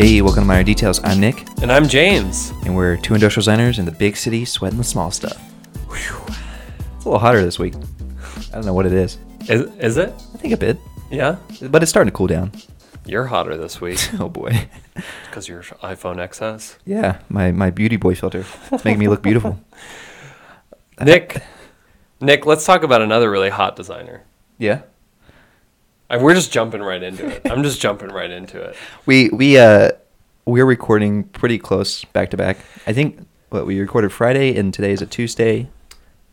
Hey, welcome to Minor Details. I'm Nick, And I'm James. and we're two industrial designers in the big city sweating the small stuff. It's a little hotter this week. I don't know what it is. Is, is it? I think a bit, Yeah. but it's starting to cool down. You're hotter this week Oh boy. because your iPhone XS. Yeah, my, my beauty boy filter. It's making me look beautiful. Nick, Nick, let's talk about another really hot designer. Yeah. I, we're just jumping right into it. I'm just jumping right into it. We we uh we're recording pretty close back to back. I think what we recorded Friday and today is a Tuesday.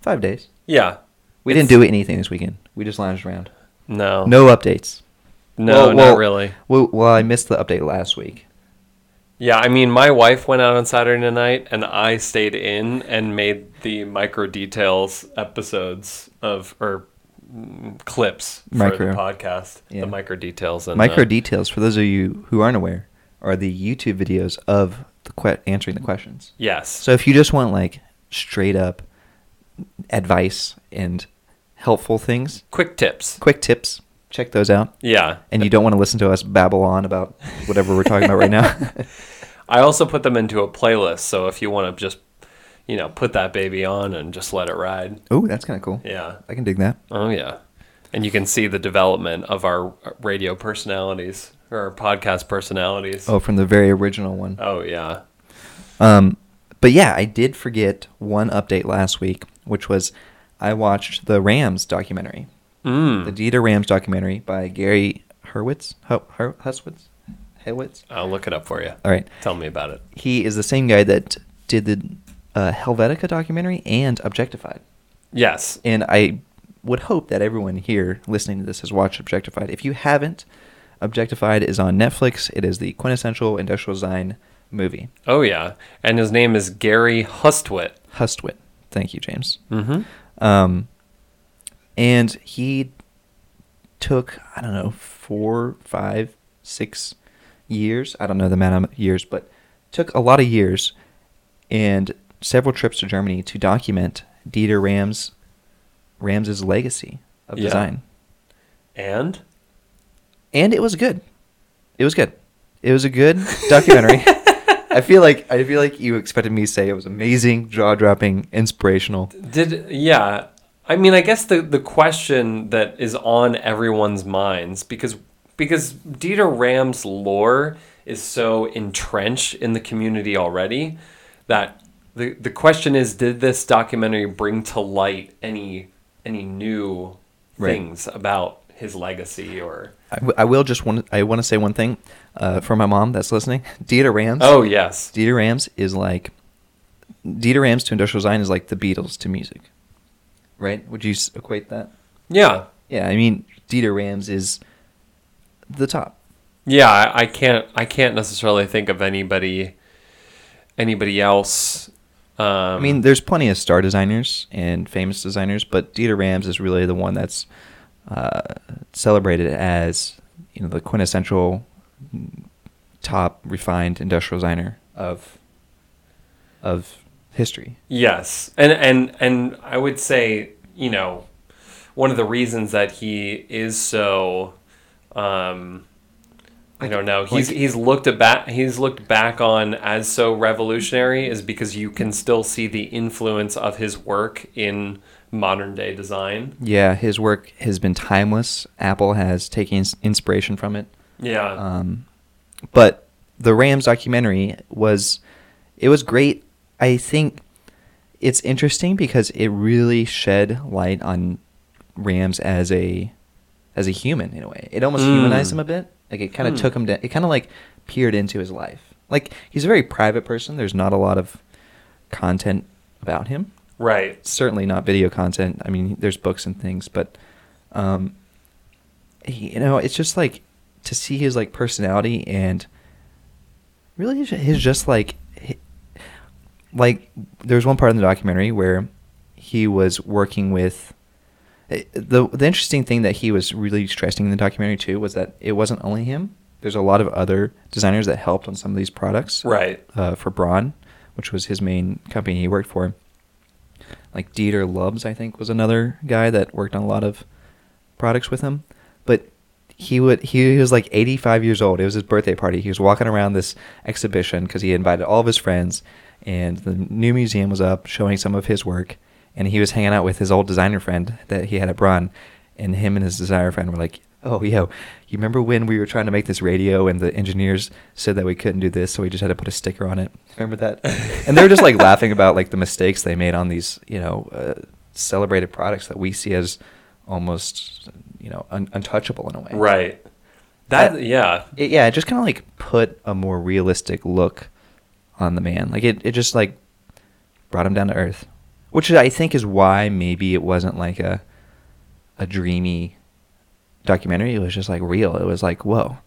Five days. Yeah. We didn't do anything this weekend. We just lounged around. No. No updates. No, Well- not well- really. Well, well, I missed the update last week. Yeah, I mean, my wife went out on Saturday night, and I stayed in and made the micro details episodes of or clips for Micro. the podcast. Yeah. The micro details and Micro uh, details, for those of you who aren't aware, are the YouTube videos of the que- answering the questions. Yes. So if you just want like straight up advice and helpful things, quick tips. quick tips, check those out. Yeah. And you don't want to listen to us babble on about whatever we're talking about right now. I also put them into a playlist, so if you want to just, you know, put that baby on and just let it ride. oh, that's kind of cool. Yeah. I can dig that. Oh yeah. And you can see the development of our radio personalities or our podcast personalities. Oh, from the very original one. Oh yeah. Um, but yeah, I did forget one update last week, which was I watched the Rams documentary, Mm. the Dieter Rams documentary by Gary Hurwitz. Hu- Hur- Huswitz? Hurwitz? I'll look it up for you. All right. Tell me about it. He is the same guy that did the uh, Helvetica documentary and Objectified. Yes. And I would hope that everyone here listening to this has watched Objectified. If you haven't, Objectified is on Netflix. It is the quintessential industrial design movie. Oh yeah. And his name is Gary Hustwit. Hustwit. Thank you, James. Mm-hmm. Um, and he took I don't know four, five, six years. I don't know the amount of years, but took a lot of years and several trips to Germany to document Dieter Rams Rams's legacy of Yeah. design. And And it was good. It was good. It was a good documentary. I feel like I feel like you expected me to say it was amazing, jaw dropping, inspirational. did yeah. I mean, I guess the the question that is on everyone's minds because because Dieter Ram's lore is so entrenched in the community already that the the question is did this documentary bring to light any any new Right. things about his legacy or I, w- I will just want I want to say one thing uh, for my mom that's listening. Dieter Rams. Oh yes. Dieter Rams is like Dieter Rams to industrial design is like the Beatles to music, right? Would you equate that? Yeah. Yeah, I mean Dieter Rams is the top. Yeah, I, I can't I can't necessarily think of anybody anybody else um, I mean, there's plenty of star designers and famous designers, but Dieter Rams is really the one that's uh, celebrated as you know the quintessential top refined industrial designer of of history. Yes, and and and I would say you know one of the reasons that he is so um, I don't know he's like- he's looked at back he's looked back on as so revolutionary is because you can still see the influence of his work in modern day design. Yeah, his work has been timeless. Apple has taken inspiration from it. Yeah, Um, but the Rams documentary was it was great. I think it's interesting because it really shed light on Rams as a as a human in a way. It almost Mm. humanized him a bit. Like it kind of Hmm. took him down. It kind of like peered into his life. Like he's a very private person. There's not a lot of content about him right. certainly not video content. I mean, there's books and things, but um, he, you know, it's just like to see his like personality and really his- his just like hi- like there's one part in the documentary where he was working with the the interesting thing that he was really stressing in the documentary too was that it wasn't only him. There's a lot of other designers that helped on some of these products Right. uh, for Braun, which was his main company he worked for. Like Dieter Lubs, I think, was another guy that worked on a lot of products with him. But he would he was like 85 years old. It was his birthday party. He was walking around this exhibition because he invited all of his friends, and the new museum was up showing some of his work, and he was hanging out with his old designer friend that he had at Braun, and him and his designer friend were like, "Oh, yo, you remember when we were trying to make this radio and the engineers said that we couldn't do this, so we just had to put a sticker on it? Remember that?" and they were just like laughing about like the mistakes they made on these, you know, uh, celebrated products that we see as almost, you know, un- untouchable in a way. Right. That That- yeah. It, yeah, it just kind of like put a more realistic look on the man. Like it, it just like brought him down to earth, which I think is why maybe it wasn't like a a dreamy documentary. It was just like real. It was like whoa,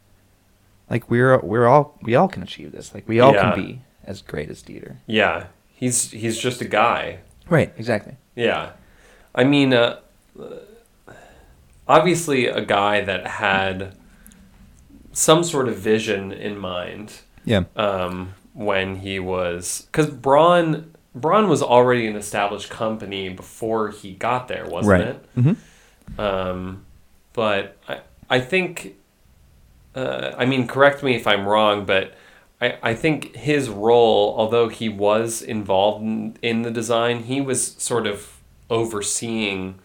like we're we're all we all can achieve this. Like we all Yeah. can be as great as Dieter. Yeah. He's he's just a guy. Right. Exactly. Yeah. I mean, uh, obviously, a guy that had some sort of vision in mind Yeah. um, when he was. Because Braun, Braun was already an established company before he got there, wasn't right. it? Mm-hmm. Um, but I, I think, uh, I mean, correct me if I'm wrong, but I, I think his role, although he was involved in, in the design, he was sort of overseeing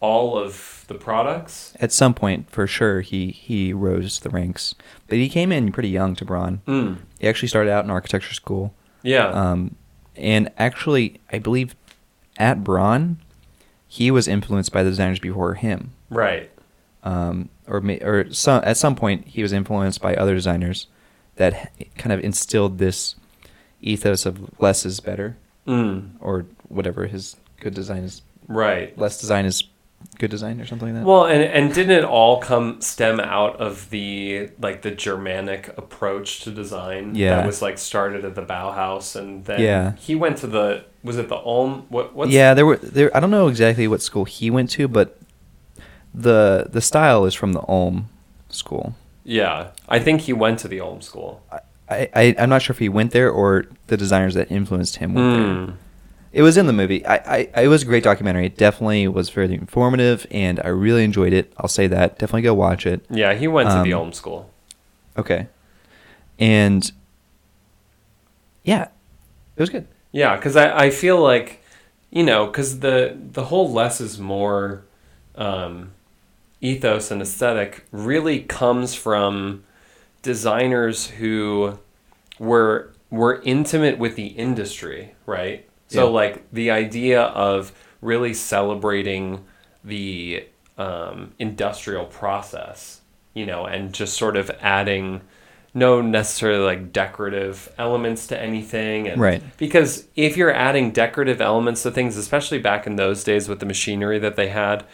all of the products. At some point, for sure, he he rose the ranks, but he came in pretty young to Braun. Mm. He actually started out in architecture school. Yeah. Um, and actually, I believe at Braun, he was influenced by the designers before him. right. Um, or or some, at some point, he was influenced by other designers that kind of instilled this ethos of less is better, Mm. or whatever his good design is. Right. Less design is good design, or something like that. Well, and and didn't it all come stem out of the like the Germanic approach to design? Yeah. That was like started at the Bauhaus, and then Yeah. he went to the was it the Ulm? What what's yeah, there were there. I don't know exactly what school he went to, but the the style is from the Ulm school. Yeah, I think he went to the Ulm school. I, I I'm not sure if he went there or the designers that influenced him went there. Hmm. It was in the movie. I, I it was a great documentary. It definitely was very informative, and I really enjoyed it. I'll say that. Definitely go watch it. Yeah, he went to the Um, school. Okay, and yeah, it was good. Yeah, because I, I feel like, you know, because the the whole less is more um, ethos and aesthetic really comes from designers who were were intimate with the industry, right? So Yeah. like the idea of really celebrating the um, industrial process, you know, and just sort of adding no necessarily like decorative elements to anything and Right. because if you're adding decorative elements to things especially back in those days with the machinery that they had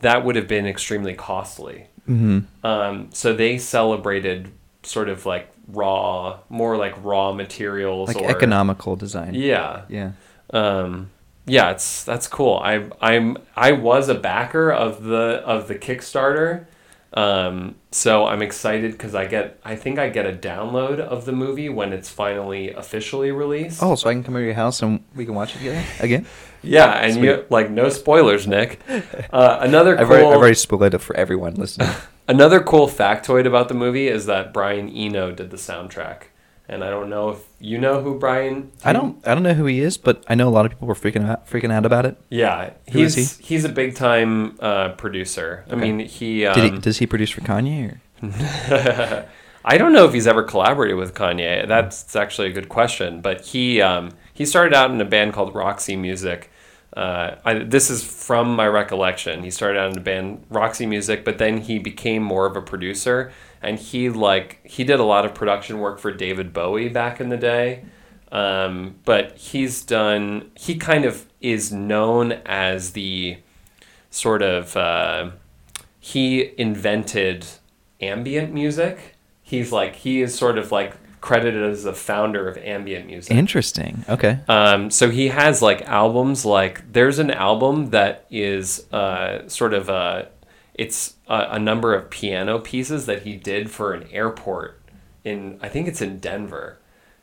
that would have been extremely costly Mm-hmm. um, so they celebrated sort of like raw more like raw materials Like or economical design. yeah Yeah. Um, yeah, it's that's cool. I I'm I was a backer of the of the Kickstarter, um, so I'm excited because I get I think I get a download of the movie when it's finally officially released. Oh, so I can come over to your house and we can watch it together again. yeah, and you like no spoilers, Nick. Uh, another I've, cool already, I've already spoiled it for everyone listening. another cool factoid about the movie is that Brian Eno did the soundtrack, and I don't know if you know who Brian. I don't I don't know who he is, but I know a lot of people were freaking out freaking out about it. Yeah, Who is he's he's a big time uh, producer. I Okay. mean, he, um, Did he does he produce for Kanye or? I don't know if he's ever collaborated with Kanye. That's, that's actually a good question. But he um, he started out in a band called Roxy Music. Uh, I, this is from my recollection. He started out in a band Roxy Music, but then he became more of a producer, and he like he did a lot of production work for David Bowie back in the day. Um, but he's done. He kind of is known as the sort of. Uh, he invented ambient music. He's like he is sort of like credited as the founder of ambient music. Interesting. Okay. Um, so he has like albums like there's an album that is uh, sort of a it's a, a number of piano pieces that he did for an airport in I think it's in Denver,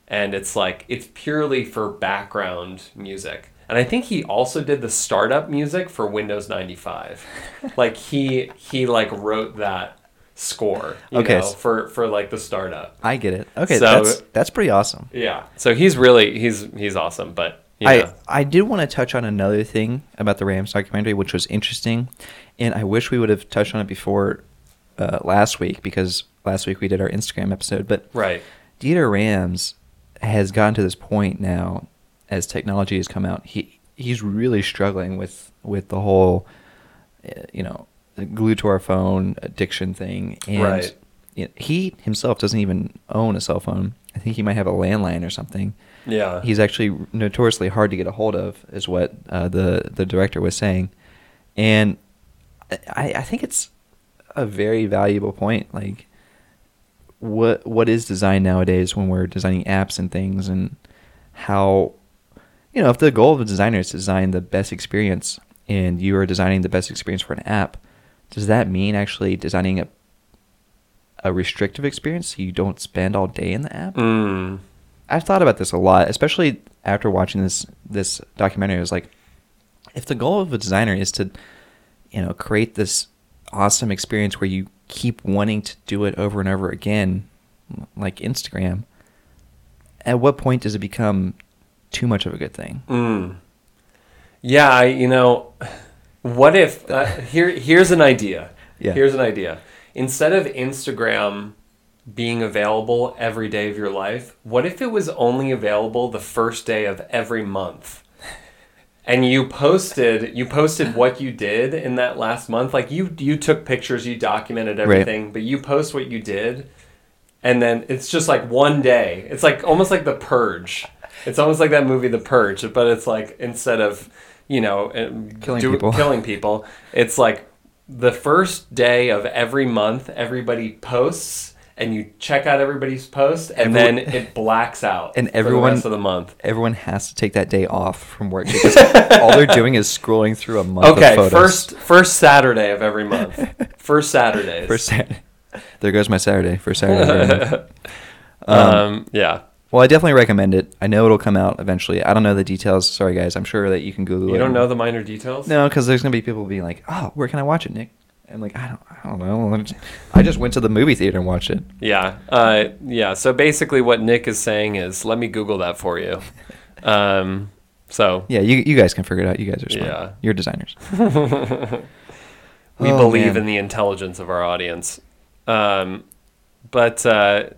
and it's like it's purely for background music. And I think he also did the startup music for Windows 95. like he he like wrote that score. You Okay, know, for for like the startup. I get it. Okay, So- that's that's pretty awesome. Yeah. So he's really he's he's awesome, but I I did want to touch on another thing about the Rams documentary, which was interesting, and I wish we would have touched on it before uh, last week because last week we did our Instagram episode. But right. Dieter Rams has gotten to this point now, as technology has come out. He he's really struggling with with the whole, uh, you know, glued to our phone addiction thing, and Right. he himself doesn't even own a cell phone. I think he might have a landline or something. Yeah. He's actually notoriously hard to get a hold of, is what uh, the the director was saying, and I, I think it's a very valuable point. Like, what what is design nowadays when we're designing apps and things, and how, you know, if the goal of a designer is to design the best experience, and you are designing the best experience for an app, does that mean actually designing a a restrictive experience so you don't spend all day in the app? Mm. I've thought about this a lot, especially after watching this this documentary. I was like, if the goal of a designer is to, you know, create this awesome experience where you keep wanting to do it over and over again, like Instagram, at what point does it become too much of a good thing? Mm. Yeah, I, you know, what if uh, here here's an idea. Yeah. Here's an idea. Instead of Instagram being available every day of your life, what if it was only available the first day of every month? And you posted you posted what you did in that last month. Like you you took pictures, you documented Right. everything, but you post what you did and then it's just like one day. It's like almost like the purge. It's almost like that movie The Purge, but it's like instead of, you know, um, Killing people. killing people, it's like the first day of every month everybody posts and you check out everybody's post and Everyone- then it blacks out And for the everyone- rest of the month. Everyone has to take that day off from work because all they're doing is scrolling through a month Okay, of photos. first first Saturday of every month. First Saturdays. First Saturday. There goes my Saturday. First Saturday. every um, yeah. Well, I definitely recommend it. I know it'll come out eventually. I don't know the details. Sorry, guys. I'm sure that you can Google it. You don't know the minor details? No, because there's gonna be people being like, "Oh, where can I watch it, Nick?" And like, I don't, I don't know. I just went to the movie theater and watched it. Yeah, uh, yeah. So basically, what Nick is saying is, let me Google that for you. Um, so Yeah, you you guys can figure it out. You guys are smart. Yeah. You're designers. we Oh, believe man. in the intelligence of our audience. Um, but uh,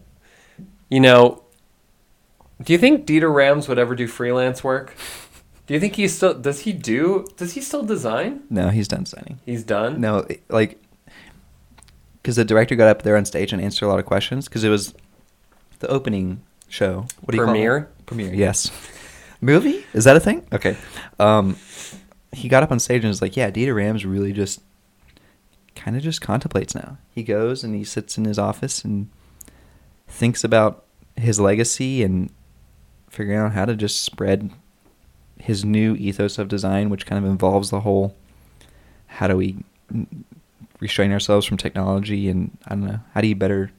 you know, do you think Dieter Rams would ever do freelance work? Do you think he still does? He do? Does he still design? No, he's done signing. He's done. No, it- like, because the director got up there on stage and answered a lot of questions because it was the opening show. What do you Premiere? call it? Premiere. Yes. Movie? Is that a thing? Okay. Um, he got up on stage and was like, "Yeah, Dieter Rams really just kind of just contemplates now. He goes and he sits in his office and thinks about his legacy and figuring out how to just spread his new ethos of design, which kind of involves the whole how do we restrain ourselves from technology and I don't know how do you better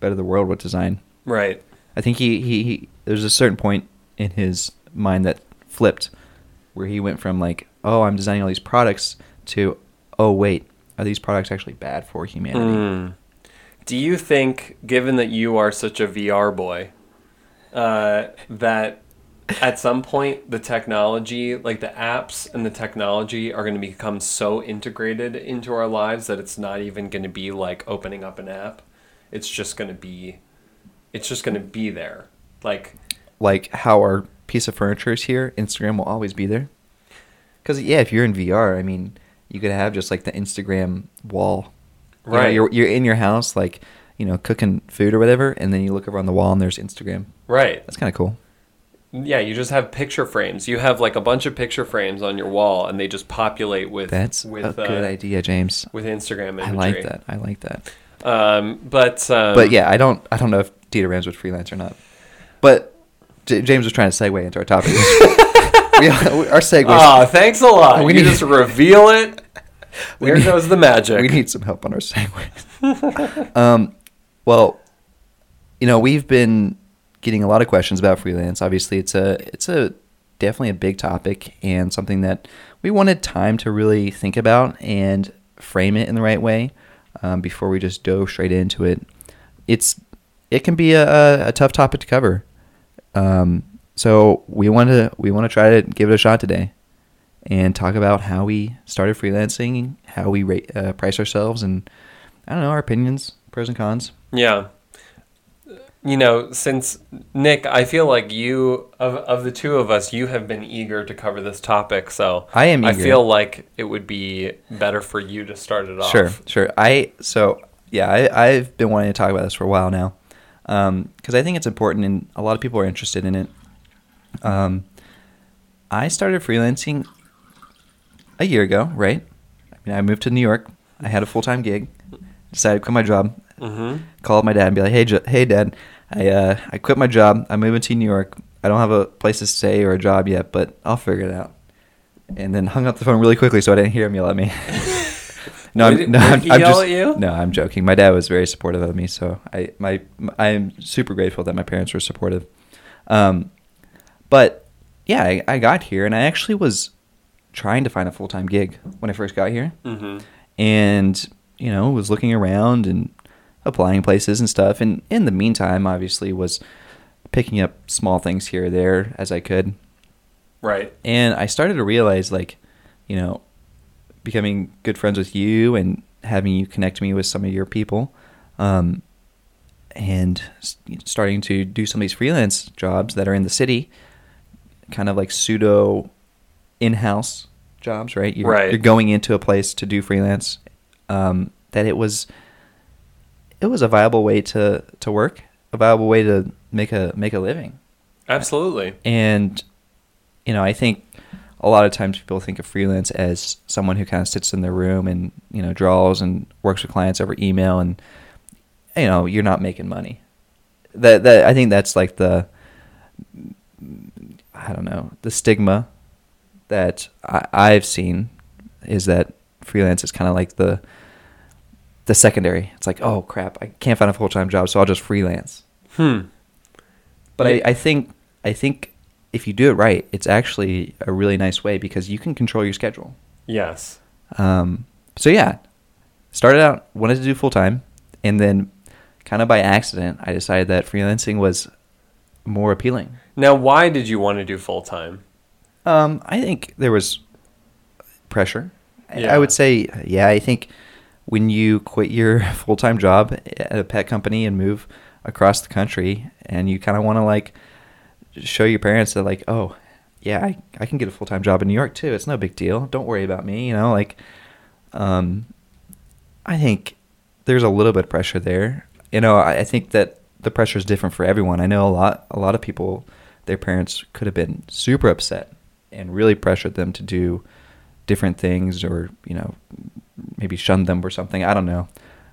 better the world with design. Right. I think he, he, he there's a certain point in his mind that flipped where he went from like oh I'm designing all these products to oh wait are these products actually bad for humanity? Mm. Do you think, given that you are such a VR boy, uh, that at some point the technology, like the apps and the technology, are going to become so integrated into our lives that it's not even going to be like opening up an app? It's just going to be, it's just going to be there. Like, Like how our piece of furniture is here, Instagram will always be there. Because yeah, if you're in VR, I mean, you could have just like the Instagram wall. You know, Right. you're you're in your house, like you know, cooking food or whatever, and then you look over on the wall and there's Instagram. right. That's kind of cool. Yeah, you just have picture frames. You have like a bunch of picture frames on your wall, and they just populate with That's with a good uh, idea, James. with Instagram imagery. I like that. I like that. Um, but um, but yeah, I don't I don't know if Dieter Rams would freelance or not. But J- James was trying to segue into our topic. we, our segue. Ah, thanks a lot. We you need- just reveal it. There need- goes the magic. We need some help on our segue. um, well, you know, we've been getting a lot of questions about freelance. Obviously, it's a it's a definitely a big topic and something that we wanted time to really think about and frame it in the right way. um, before we just dove straight into it. It's it can be a, a, tough topic to cover. Um, so we want to we want to try to give it a shot today, and talk about how we started freelancing, how we rate, uh, price ourselves, and I don't know our opinions, pros and cons. Yeah. You know, since Nick, I feel like you of of the two of us, you have been eager to cover this topic. So I am I feel like it would be better for you to start it off. Sure, sure. I so yeah, I I've been wanting to talk about this for a while now, because I think it's important and a lot of people are interested in it. Um, I started freelancing a year ago, right? I mean, I moved to New York. I had a full time gig. Decided to quit my job. Mm-hmm. Called my dad and be like, "Hey, J- hey, Dad, I uh, I quit my job. I'm moving to New York. I don't have a place to stay or a job yet, but I'll figure it out." And then hung up the phone really quickly so I didn't hear him yell at me. no, I'm, no, I'm, I'm just at you? no, I'm joking. My dad was very supportive of me, so I my I'm super grateful that my parents were supportive. Um, but yeah, I, I got here and I actually was trying to find a full time gig when I first got here Mm-hmm. and you know was looking around and applying places and stuff and in the meantime obviously was picking up small things here or there as i could Right. and i started to realize like you know becoming good friends with you and having you connect me with some of your people um, and starting to do some of these freelance jobs that are in the city kind of like pseudo in-house jobs right you're, Right. you're going into a place to do freelance um, that it was it was a viable way to to work a viable way to make a make a living Absolutely. and you know, I think a lot of times people think of freelance as someone who kind of sits in their room and you know draws and works with clients over email, and you know you're not making money. That that I think that's like the I don't know the stigma that I, I've seen is that freelance is kind of like the the secondary. It's like oh crap, I can't find a full time job, so I'll just freelance. Hmm. But Yeah. I, I think I think if you do it right, it's actually a really nice way because you can control your schedule. Yes. Um, so yeah, started out wanted to do full time, and then kind of by accident, I decided that freelancing was more appealing. Now, why did you want to do full time? Um, I think there was pressure. Yeah. I would say, yeah, I think when you quit your full time job at a pet company and move across the country, and you kind of want to like show your parents that, like, oh, yeah, I, I can get a full time job in New York too. It's no big deal. Don't worry about me. You know, like, um, I think there's a little bit of pressure there. You know, I, I think that the pressure is different for everyone. I know a lot, a lot of people, their parents could have been super upset and really pressured them to do different things or, you know, maybe shunned them or something. I don't know.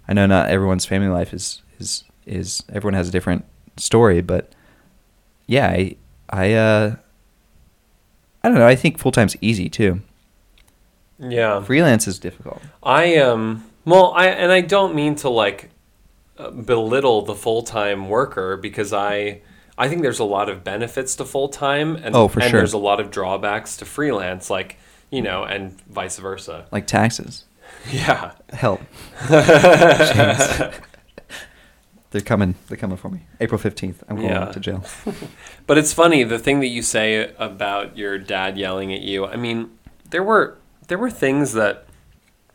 I know not everyone's family life is, is, is everyone has a different story, but yeah, I, I, uh, I don't know. I think full time's easy too. Yeah. Freelance is difficult. I um well I and I don't mean to like uh, belittle the full-time worker because I I think there's a lot of benefits to full-time and Oh, for and sure. there's a lot of drawbacks to freelance like you know and vice versa. Like taxes. Yeah. Help. They're coming. They're coming for me. April fifteenth. I'm going Yeah. to jail. But it's funny the thing that you say about your dad yelling at you. I mean, there were there were things that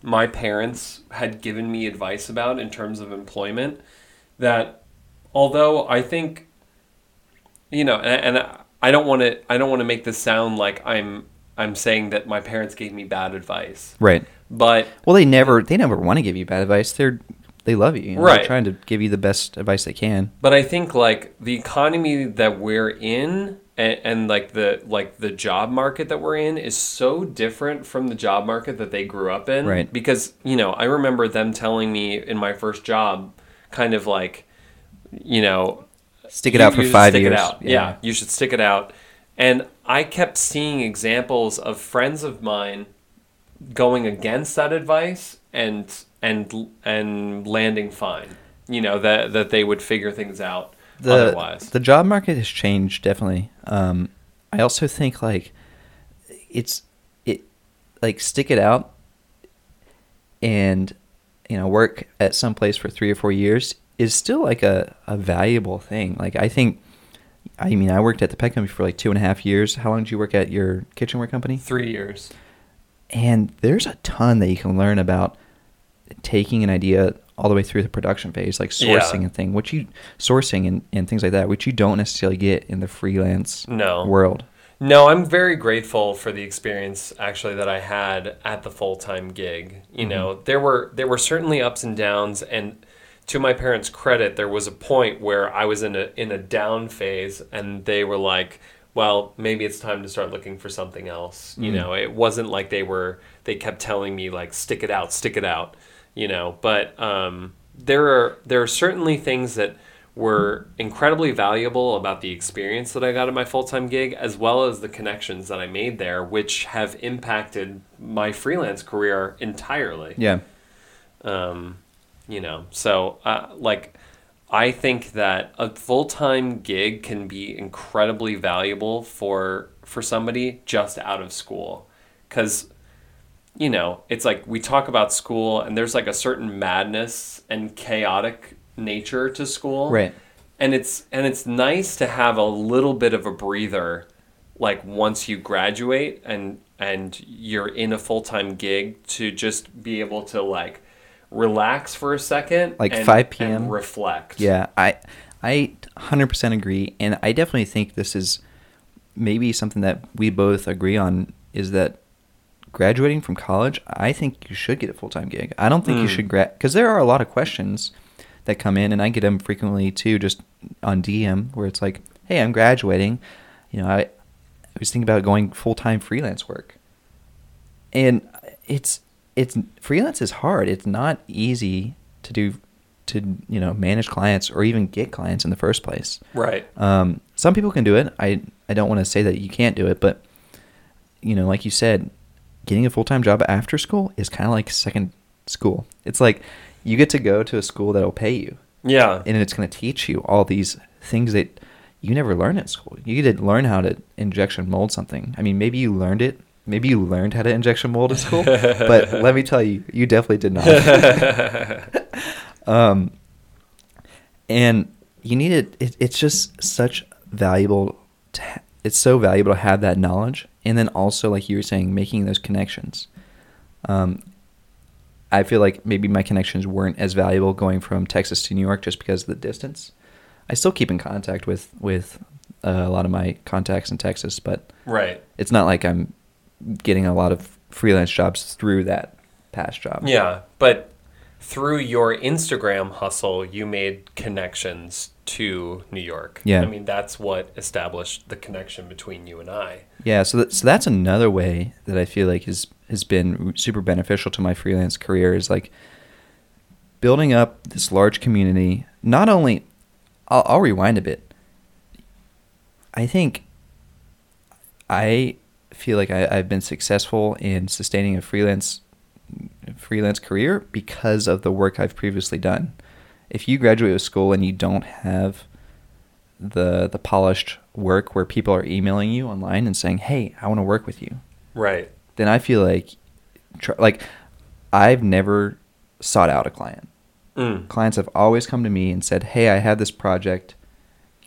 my parents had given me advice about in terms of employment that although I think you know and, and I don't want to I don't want to make this sound like I'm I'm saying that my parents gave me bad advice. Right. But Well, they never. They never want to give you bad advice. They're they love you. you know? Right. They're trying to give you the best advice they can. But I think like the economy that we're in and, and like the like the job market that we're in is so different from the job market that they grew up in. Right. Because, you know, I remember them telling me in my first job kind of like, you know, Stick it you- out for you five stick years. It out. Yeah. you should stick it out. And I kept seeing examples of friends of mine going against that advice and and and landing fine. You know that that they would figure things out the otherwise. the job market has changed definitely. Um, I also think like it's it like stick it out and you know, work at some place for three or four years is still like a, a valuable thing. Like I think, I mean, I worked at the pet company for like two and a half years. How long did you work at your kitchenware company? Three years. And there's a ton that you can learn about taking an idea all the way through the production phase, like Yeah. sourcing and thing, which you sourcing and, and things like that, which you don't necessarily get in the freelance No. world. No, I'm very grateful for the experience actually that I had at the full time gig. You mm-hmm. know, there were there were certainly ups and downs, and to my parents' credit, there was a point where I was in a in a down phase, and they were like, "Well, maybe it's time to start looking for something else." You Mm. know, it wasn't like they were they kept telling me like, "Stick it out, stick it out," you know. But um, there are there are certainly things that were incredibly valuable about the experience that I got at my full time gig, as well as the connections that I made there, which have impacted my freelance career entirely. Yeah. Um, you know, so uh, like, I think that a full time gig can be incredibly valuable for for somebody just out of school, because you know it's like we talk about school and there's like a certain madness and chaotic nature to school. Right. and it's and it's nice to have a little bit of a breather like once you graduate and and you're in a full-time gig to just be able to like relax for a second Like and- 5 p.m.? and reflect Yeah, I I 100% agree and I definitely think this is maybe something that we both agree on is that graduating from college, I think you should get a full-time gig. I don't think you Mm. should grad cuz there are a lot of questions that come in and I get them frequently too just on DM where it's like, "Hey, I'm graduating. You know, I I was thinking about going full-time freelance work." And it's it's freelance is hard. It's not easy to do to you know manage clients or even get clients in the first place. right Um, some people can do it. I I don't want to say that you can't do it, but you know, like you said, getting a full time job after school is kind of like second school. It's like you get to go to a school that'll pay you, yeah and it's going to teach you all these things that you never learn at school. You get to learn how to injection mold something. I mean, maybe you learned it. Maybe you learned how to injection mold at school, but let me tell you, you definitely did not. um, and you need it, it. It's just such valuable. To ha- it's so valuable to have that knowledge, and then also, like you were saying, making those connections. Um, I feel like maybe my connections weren't as valuable going from Texas to New York just because of the distance. I still keep in contact with with uh, a lot of my contacts in Texas, but right it's not like I'm getting a lot of freelance jobs through that past job. yeah but through your instagram hustle you made connections to new york Yeah. i mean that's what established the connection between you and i Yeah, so that, so that's another way that I feel like has has been super beneficial to my freelance career is like building up this large community. Not only, I'll, I'll rewind a bit. I think I feel like I, I've been successful in sustaining a freelance freelance career because of the work I've previously done. If you graduate with school and you don't have the the polished work where people are emailing you online and saying, "Hey, I want to work with you," right then I feel like like I've never sought out a client. mm. Clients have always come to me and said, "Hey, I have this project.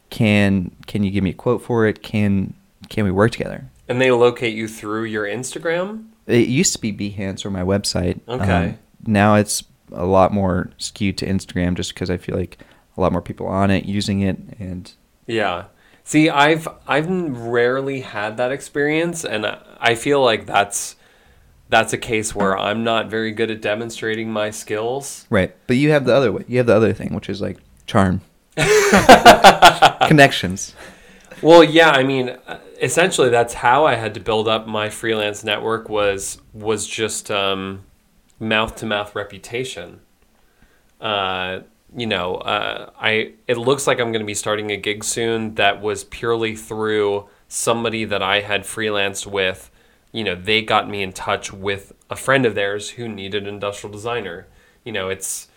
Can can you give me a quote for it? Can can we work together?" And they locate you through your instagram It used to be Behance or my website. Um, Okay. now it's a lot more skewed to Instagram just because I feel like a lot more people on it using it and Yeah. See, I've I've rarely had that experience, and I- I feel like that's that's a case where I'm not very good at demonstrating my skills. Right. But you have the other way. You have the other thing, which is like charm. Connections. Well, yeah, I mean, essentially, that's how I had to build up my freelance network was was just mouth to mouth reputation. Uh, you know, uh, I it looks like I'm going to be starting a gig soon that was purely through somebody that I had freelanced with. You know, they got me in touch with a friend of theirs who needed an industrial designer. You know, it's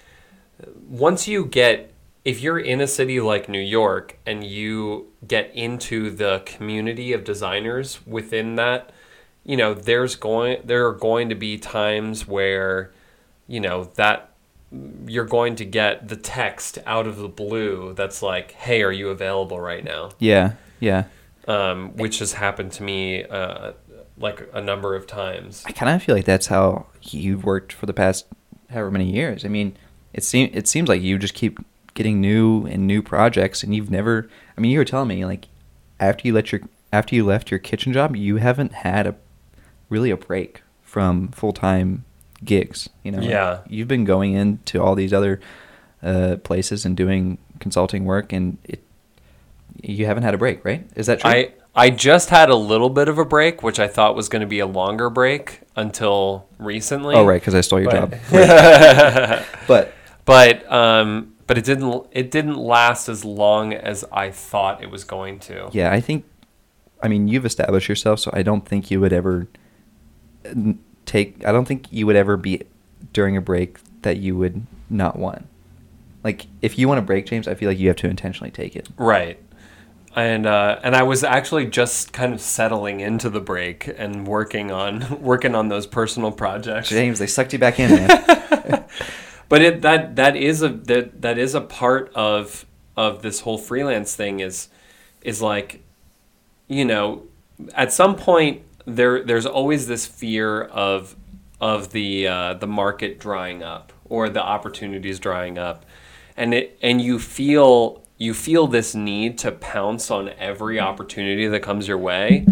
once you get if you're in a city like New York and you get into the community of designers within that, you know, there's going there are going to be times where, you know, that you're going to get the text out of the blue that's like, "Hey, are you available right now?" Yeah, yeah. Um, which has happened to me uh, like a number of times. I kind of feel like that's how you've worked for the past however many years. I mean, it seems it seems like you just keep getting new and new projects, and you've never. I mean, you were telling me like after you let your after you left your kitchen job, you haven't had a really a break from full time gigs. You know, Yeah. You've been going into all these other uh, places and doing consulting work, and it you haven't had a break, right? Is that true? I I just had a little bit of a break, which I thought was going to be a longer break until recently. oh, right, because I stole your But- job. but but um, but it didn't it didn't last as long as I thought it was going to. Yeah, I think. I mean, you've established yourself, so I don't think you would ever take. I don't think you would ever be during a break that you would not want. Like, if you want a break, James, I feel like you have to intentionally take it. Right. And uh, and I was actually just kind of settling into the break and working on working on those personal projects. James, they sucked you back in, man. But it that that is a that that is a part of of this whole freelance thing is is like you know at some point there there's always this fear of of the uh, the market drying up or the opportunities drying up. And it and you feel you feel this need to pounce on every opportunity that comes your way.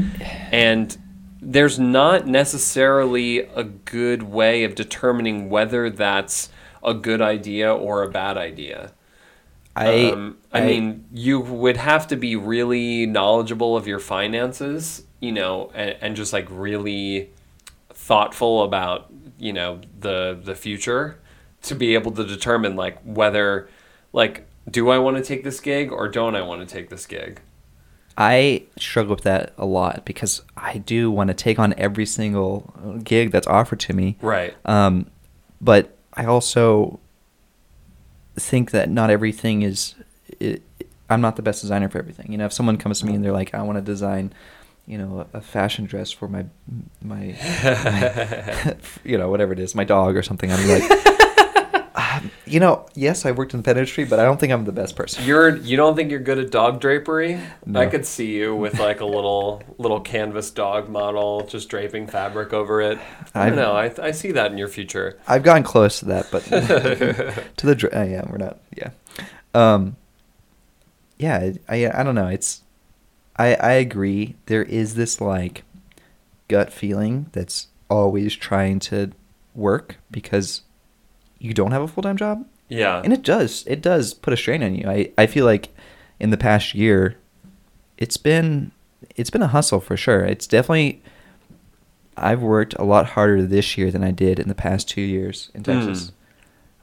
And there's not necessarily a good way of determining whether that's a good idea or a bad idea. I, um, I, mean, you would have to be really knowledgeable of your finances, you know, and, and just like really thoughtful about, you know, the the future to be able to determine like whether like do I want to take this gig or don't I want to take this gig? I struggle with that a lot because I do want to take on every single gig that's offered to me. Right. Um, but I also think that not everything is. It, I'm not the best designer for everything. You know, if someone comes to me and they're like, "I want to design," you know, a, fashion dress for my my, my you know, whatever it is, my dog or something, I'm like, you know, yes, I worked in the pet industry, but I don't think I'm the best person. You're you don't think you're good at dog drapery? No. I could see you with like a little little canvas dog model, just draping fabric over it. I I've- don't know. I, I see that in your future. I've gotten close to that, but to the uh, yeah, we're not. Yeah, um, yeah. I I don't know. It's I I agree. There is this like gut feeling that's always trying to work because you don't have a full time job, Yeah. and it does it does put a strain on you. I I feel like in the past year, it's been it's been a hustle for sure. It's definitely. I've worked a lot harder this year than I did in the past two years in Texas.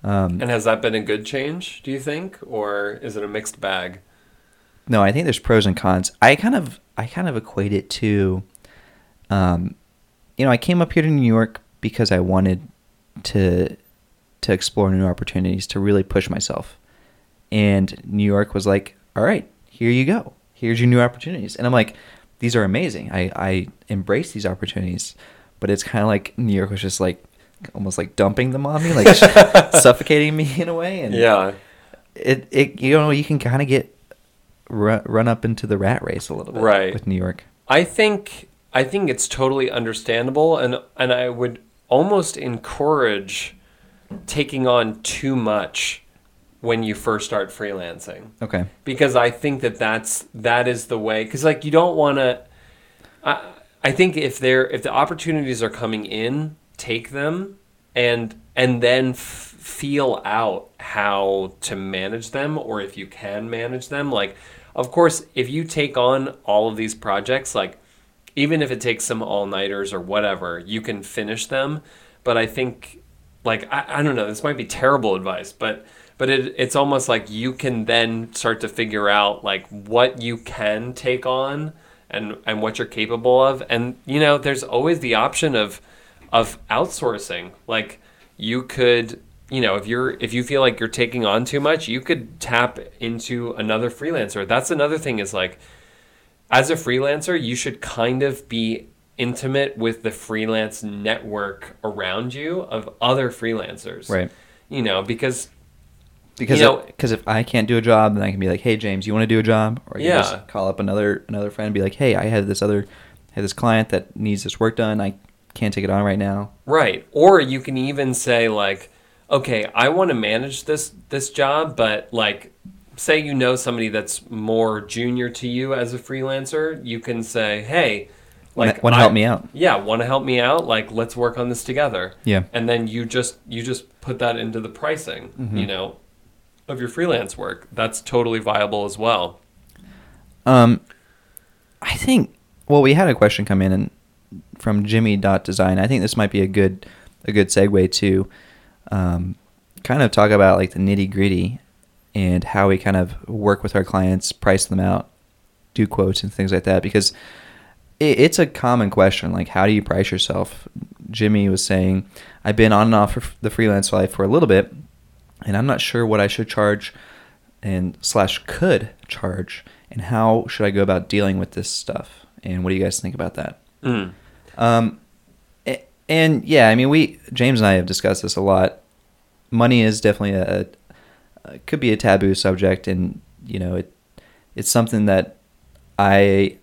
Um, and has that been a good change, do you think? Or is it a mixed bag? no, I think there's pros and cons. I kind of I kind of equate it to, um, you know, I came up here to New York because I wanted to to explore new opportunities to really push myself, and New York was like, all right, here you go, here's your new opportunities, and I'm like, these are amazing. I I embrace these opportunities, but it's kind of like New York was just like almost like dumping them on me, like suffocating me in a way, and Yeah. it it you know you can kind of get run, run up into the rat race a little bit Right. with New York. I think I think it's totally understandable and and I would almost encourage taking on too much when you first start freelancing. Okay. because I think that that's that is the way. Because like you don't want to. I I think if they're if the opportunities are coming in, take them and and then f- feel out how to manage them or if you can manage them. Like, of course, if you take on all of these projects, like even if it takes some all nighters or whatever, you can finish them. But I think, like, I, I don't know, this might be terrible advice, but but it, it's almost like you can then start to figure out like what you can take on and and what you're capable of. And you know, there's always the option of of outsourcing. Like you could you know if you're if you feel like you're taking on too much you could tap into another freelancer that's another thing is like as a freelancer, you should kind of be intimate with the freelance network around you of other freelancers. Right. You know, because Because You know- because if I can't do a job, then I can be like, "Hey, James, you want to do a job?" Or I can Yeah. just call up another another friend and be like, "Hey, I had this other had this client that needs this work done. I can't take it on right now." Right. Or you can even say like, okay, I want to manage this this job, but like say you know somebody that's more junior to you as a freelancer, you can say, "Hey, like Want to help me out? Yeah, want to help me out? Like let's work on this together." Yeah. And then you just you just put that into the pricing, Mm-hmm. you know, of your freelance work. That's totally viable as well. Um, I think. Well, we had a question come in and from Jimmy Dot Design. I think this might be a good a good segue to um, kind of talk about like the nitty gritty and how we kind of work with our clients, price them out, do quotes and things like that. Because it, it's a common question. Like, how do you price yourself? Jimmy was saying, I've been on and off for the freelance life for a little bit, and I'm not sure what I should charge and slash could charge and how should I go about dealing with this stuff and what do you guys think about that Mm. um and yeah I mean we James and I have discussed this a lot money is definitely a, a could be a taboo subject and you know it it's something that I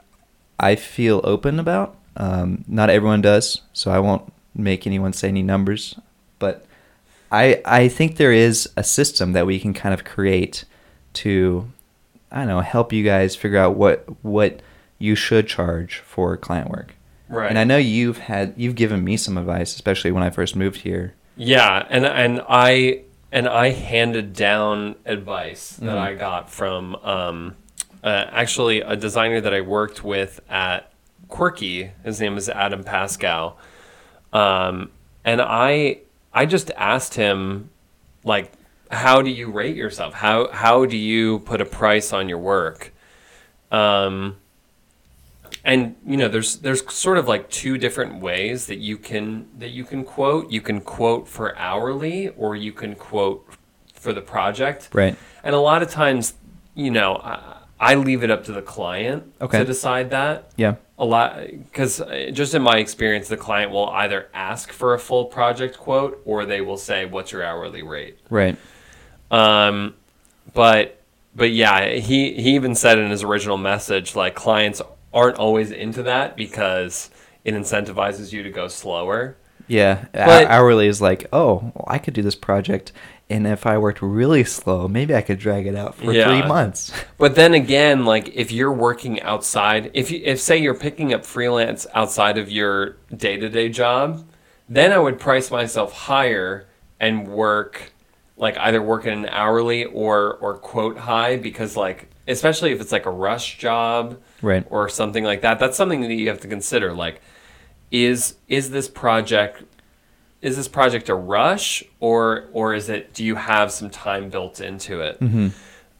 I feel open about um, not everyone does so I won't make anyone say any numbers but I I think there is a system that we can kind of create to I don't know help you guys figure out what what you should charge for client work. Right. And I know you've had you've given me some advice, especially when I first moved here. Yeah, and and I and I handed down advice that Mhm. I got from um, uh, actually a designer that I worked with at Quirky. His name is Adam Pascal, um, and I I just asked him like, how do you rate yourself? How how do you put a price on your work? Um, and you know there's there's sort of like two different ways that you can that you can quote you can quote for hourly or you can quote for the project Right. and a lot of times you know i, I leave it up to the client Okay. to decide that Yeah. a lot because just in my experience the client will either ask for a full project quote or they will say what's your hourly rate Right. um, but but yeah, he he even said in his original message like clients aren't always into that because it incentivizes you to go slower. Yeah. But- hourly is like, oh, well, I could do this project, and if I worked really slow, maybe I could drag it out for Yeah. three months. But then again, like if you're working outside, if you if say you're picking up freelance outside of your day to day job, then I would price myself higher and work like either work at an hourly or or quote high because like especially if it's like a rush job Right. or something like that. That's something that you have to consider. Like, is is this project is this project a rush or or is it do you have some time built into it?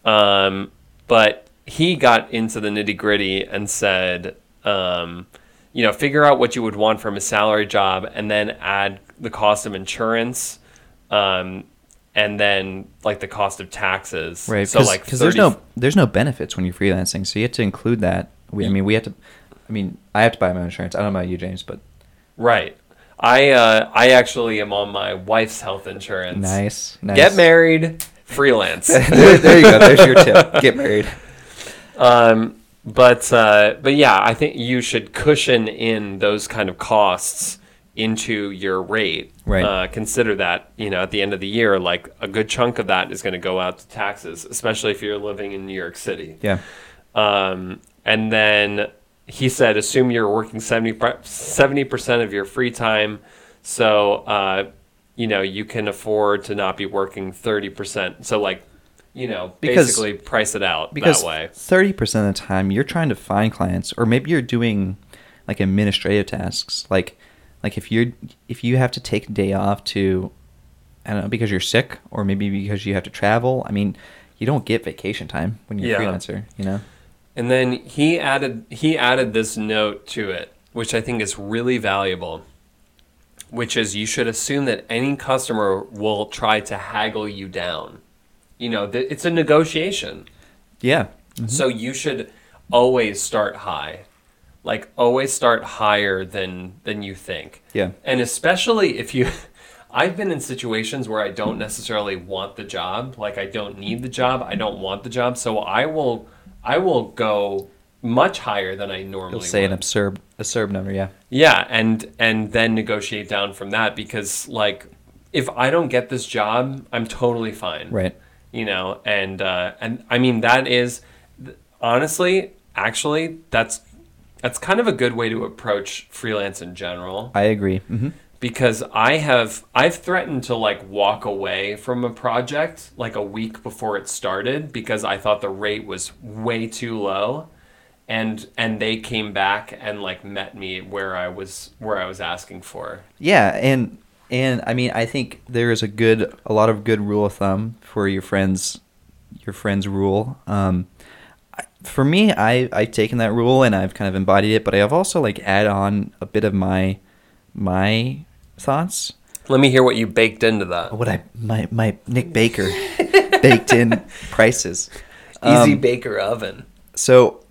Um, but he got into the nitty gritty and said, um, you know, figure out what you would want from a salary job and then add the cost of insurance. Um, and then like the cost of taxes. Right. So like because there's no there's no benefits when you're freelancing, so you have to include that. We, I mean, we have to. I mean, I have to buy my own insurance. I don't know about you, James, but Right. I uh, I actually am on my wife's health insurance. nice. nice. Get married, freelance. there, there you go. There's your tip. Get married. um, but uh, but yeah, I think you should cushion in those kind of costs into your rate. Right. Uh, consider that you know at the end of the year, like a good chunk of that is going to go out to taxes, especially if you're living in New York City. Yeah. Um, and then he said, assume you're working 70 percent of your free time, so uh, you know you can afford to not be working thirty percent. So like, you know, Because- basically price it out that way. thirty percent of the time you're trying to find clients, or maybe you're doing like administrative tasks, like like if you're if you have to take a day off to, I don't know, because you're sick, or maybe because you have to travel. I mean, you don't get vacation time when you're a Yeah. freelancer, you know. And then he added he added this note to it, which I think is really valuable. Which is you should assume that any customer will try to haggle you down. You know, th- it's a negotiation. Yeah. Mm-hmm. So you should always start high. Like always start higher than than you think. Yeah. And especially if you I've been in situations where I don't necessarily want the job, like I don't need the job, I don't want the job, so I will I will go much higher than I normally You'll say an absurd absurd number, yeah. Yeah, and and then negotiate down from that because like if I don't get this job, I'm totally fine. Right. You know, and uh, and I mean that is honestly, actually, that's that's kind of a good way to approach freelance in general I agree. Mm hmm because I have I've threatened to like walk away from a project like a week before it started because I thought the rate was way too low and and they came back and like met me where I was where I was asking for. Yeah, and and I mean, I think there is a good, a lot of good rule of thumb for your friends, your friends' rule. Um, for me, I I've taken that rule and I've kind of embodied it, but I've also like add on a bit of my my thoughts. Let me hear what you baked into that. What I my my Nick Baker baked in prices. Easy Um, baker oven. So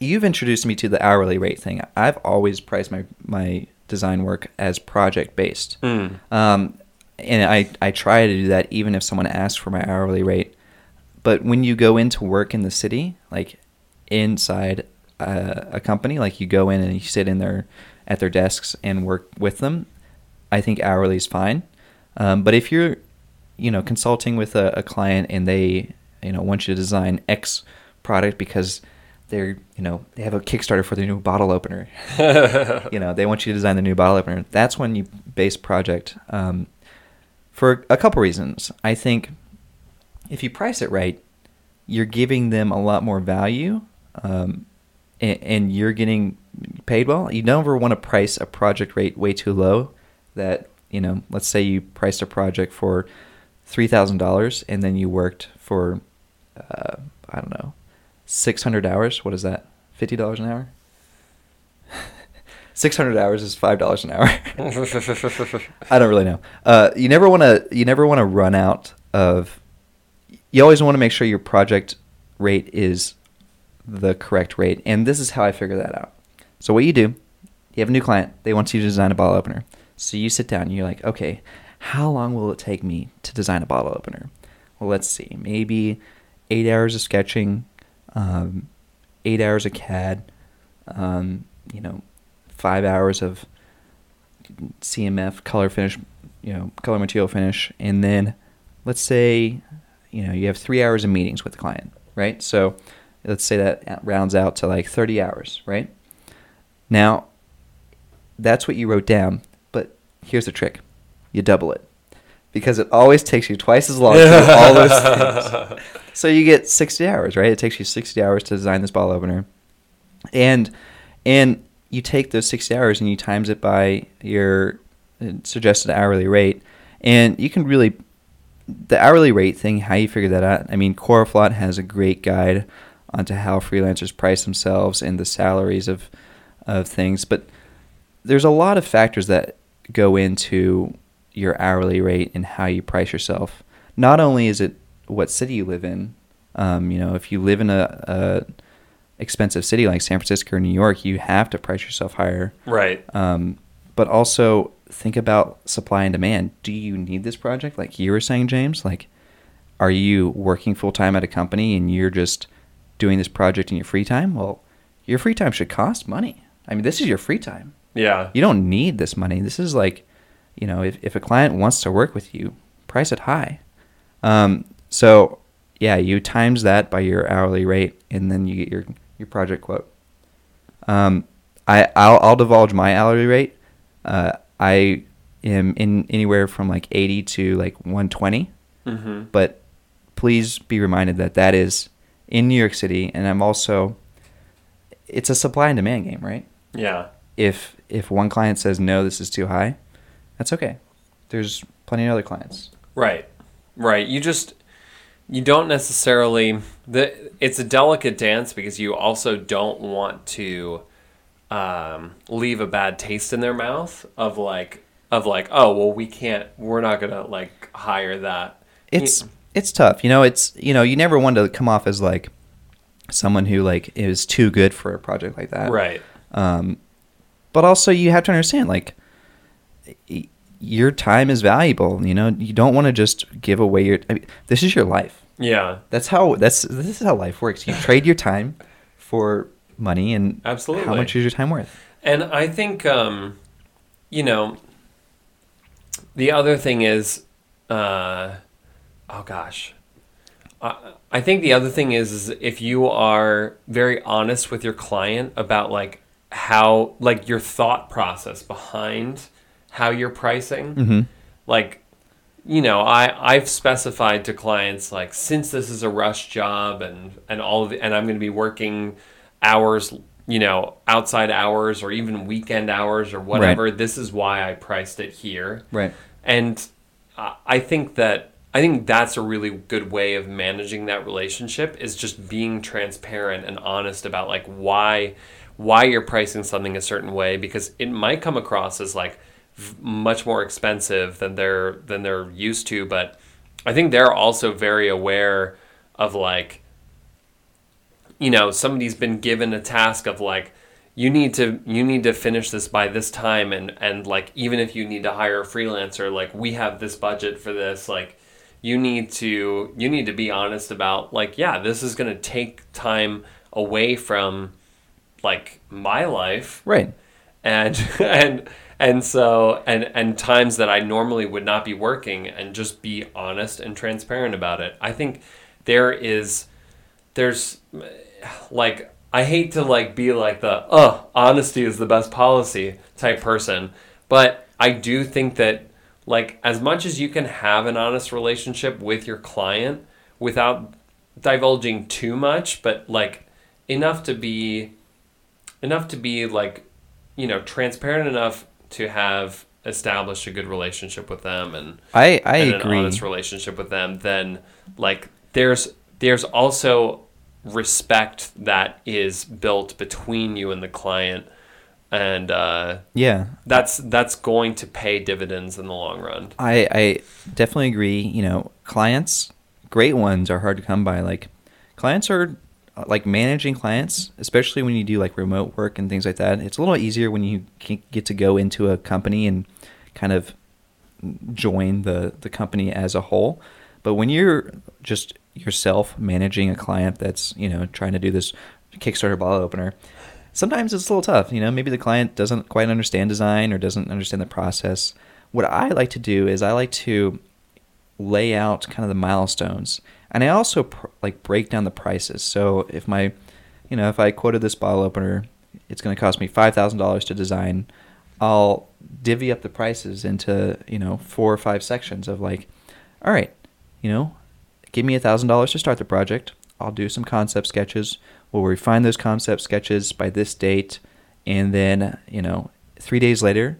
you've introduced me to the hourly rate thing. I've always priced my my design work as project based. Mm. Um, and I, I try to do that even if someone asks for my hourly rate. But when you go into work in the city, like inside uh, a company, like you go in and you sit in their at their desks and work with them, I think hourly is fine. Um, but if you're, you know, consulting with a, a client and they, you know, want you to design X product because they're, you know, they have a Kickstarter for their new bottle opener, you know, they want you to design the new bottle opener. That's when you base project. Um, for a couple reasons. I think if you price it right, you're giving them a lot more value, um, and, and you're getting paid well. You never want to price a project rate way too low. That you know, let's say you priced a project for three thousand dollars, and then you worked for uh, I don't know six hundred hours. What is that? Fifty dollars an hour. Six hundred hours is five dollars an hour. I don't really know. Uh, you never want to. You never want to run out of. You always want to make sure your project rate is the correct rate, and this is how I figure that out. So what you do, you have a new client. They want you to design a bottle opener. So you sit down. and You're like, okay, how long will it take me to design a bottle opener? Well, let's see. Maybe eight hours of sketching, um, eight hours of CAD, um, you know, five hours of CMF color finish, you know, color material finish, and then let's say, you know, you have three hours of meetings with the client, right? So let's say that rounds out to like 30 hours, right? Now, that's what you wrote down, but here's the trick you double it because it always takes you twice as long to do all those things. So you get 60 hours, right? It takes you 60 hours to design this ball opener. And and you take those 60 hours and you times it by your uh, suggested hourly rate and you can really the hourly rate thing how you figure that out i mean Coroflot has a great guide onto how freelancers price themselves and the salaries of of things but there's a lot of factors that go into your hourly rate and how you price yourself not only is it what city you live in um, you know if you live in a, a expensive city like San Francisco or New York, you have to price yourself higher. Right. Um, but also think about supply and demand. Do you need this project? Like you were saying, James, like, are you working full time at a company and you're just doing this project in your free time? Well, your free time should cost money. I mean, this is your free time. Yeah. You don't need this money. This is like, you know, if, if a client wants to work with you, price it high. Um, so yeah, you times that by your hourly rate, and then you get your your project quote. Um, I I'll, I'll divulge my hourly rate. Uh, I am in anywhere from like eighty to like one twenty, Mm-hmm. but please be reminded that that is in New York City, and I'm also. It's a supply and demand game, right? Yeah. if if one client says no, this is too high, that's okay. There's plenty of other clients. Right. Right. You just you don't necessarily the it's a delicate dance because you also don't want to um, leave a bad taste in their mouth of like of like oh well we can't we're not gonna like hire that It's it's tough, you know. It's you know you never want to come off as like someone who like is too good for a project like that, right Um, but also you have to understand like your time is valuable. You know, you don't want to just give away your. I mean, this is your life. Yeah. That's how. That's this is how life works. You trade your time for money, and Absolutely. how much is your time worth? And I think, um, you know, the other thing is, uh, oh gosh, I, I think the other thing is, is if you are very honest with your client about like how, like your thought process behind how you're pricing, Mm-hmm. like you know i i've specified to clients like since this is a rush job and and all of the, and i'm going to be working hours you know outside hours or even weekend hours or whatever this is why i priced it here Right. and i think that i think that's a really good way of managing that relationship is just being transparent and honest about like why why you're pricing something a certain way because it might come across as like much more expensive than they're than they're used to but i think they're also very aware of like you know somebody's been given a task of like you need to you need to finish this by this time and and like even if you need to hire a freelancer like we have this budget for this like you need to you need to be honest about like yeah this is going to take time away from like my life Right. and and and so and and times that I normally would not be working and just be honest and transparent about it. I think there is there's like I hate to like be like the uh honesty is the best policy type person, but I do think that like as much as you can have an honest relationship with your client without divulging too much, but like enough to be enough to be like you know transparent enough to have established a good relationship with them and I I and agree. an honest relationship with them, then like there's there's also respect that is built between you and the client, and uh, yeah. that's that's going to pay dividends in the long run. I, I definitely agree. You know, clients, great ones are hard to come by. Like, clients are Uh, like managing clients, especially when you do like remote work and things like that. It's a little easier when you get to go into a company and kind of join the the company as a whole. But when you're just yourself managing a client that's you know trying to do this Kickstarter bottle opener, sometimes it's a little tough. You know, maybe the client doesn't quite understand design or doesn't understand the process. What I like to do is I like to lay out kind of the milestones, and I also pr- like break down the prices. So if my, you know, if I quoted this bottle opener, it's going to cost me five thousand dollars to design. I'll divvy up the prices into you know four or five sections of like, all right, you know, give me a thousand dollars to start the project. I'll do some concept sketches. We'll refine those concept sketches by this date, and then you know, three days later,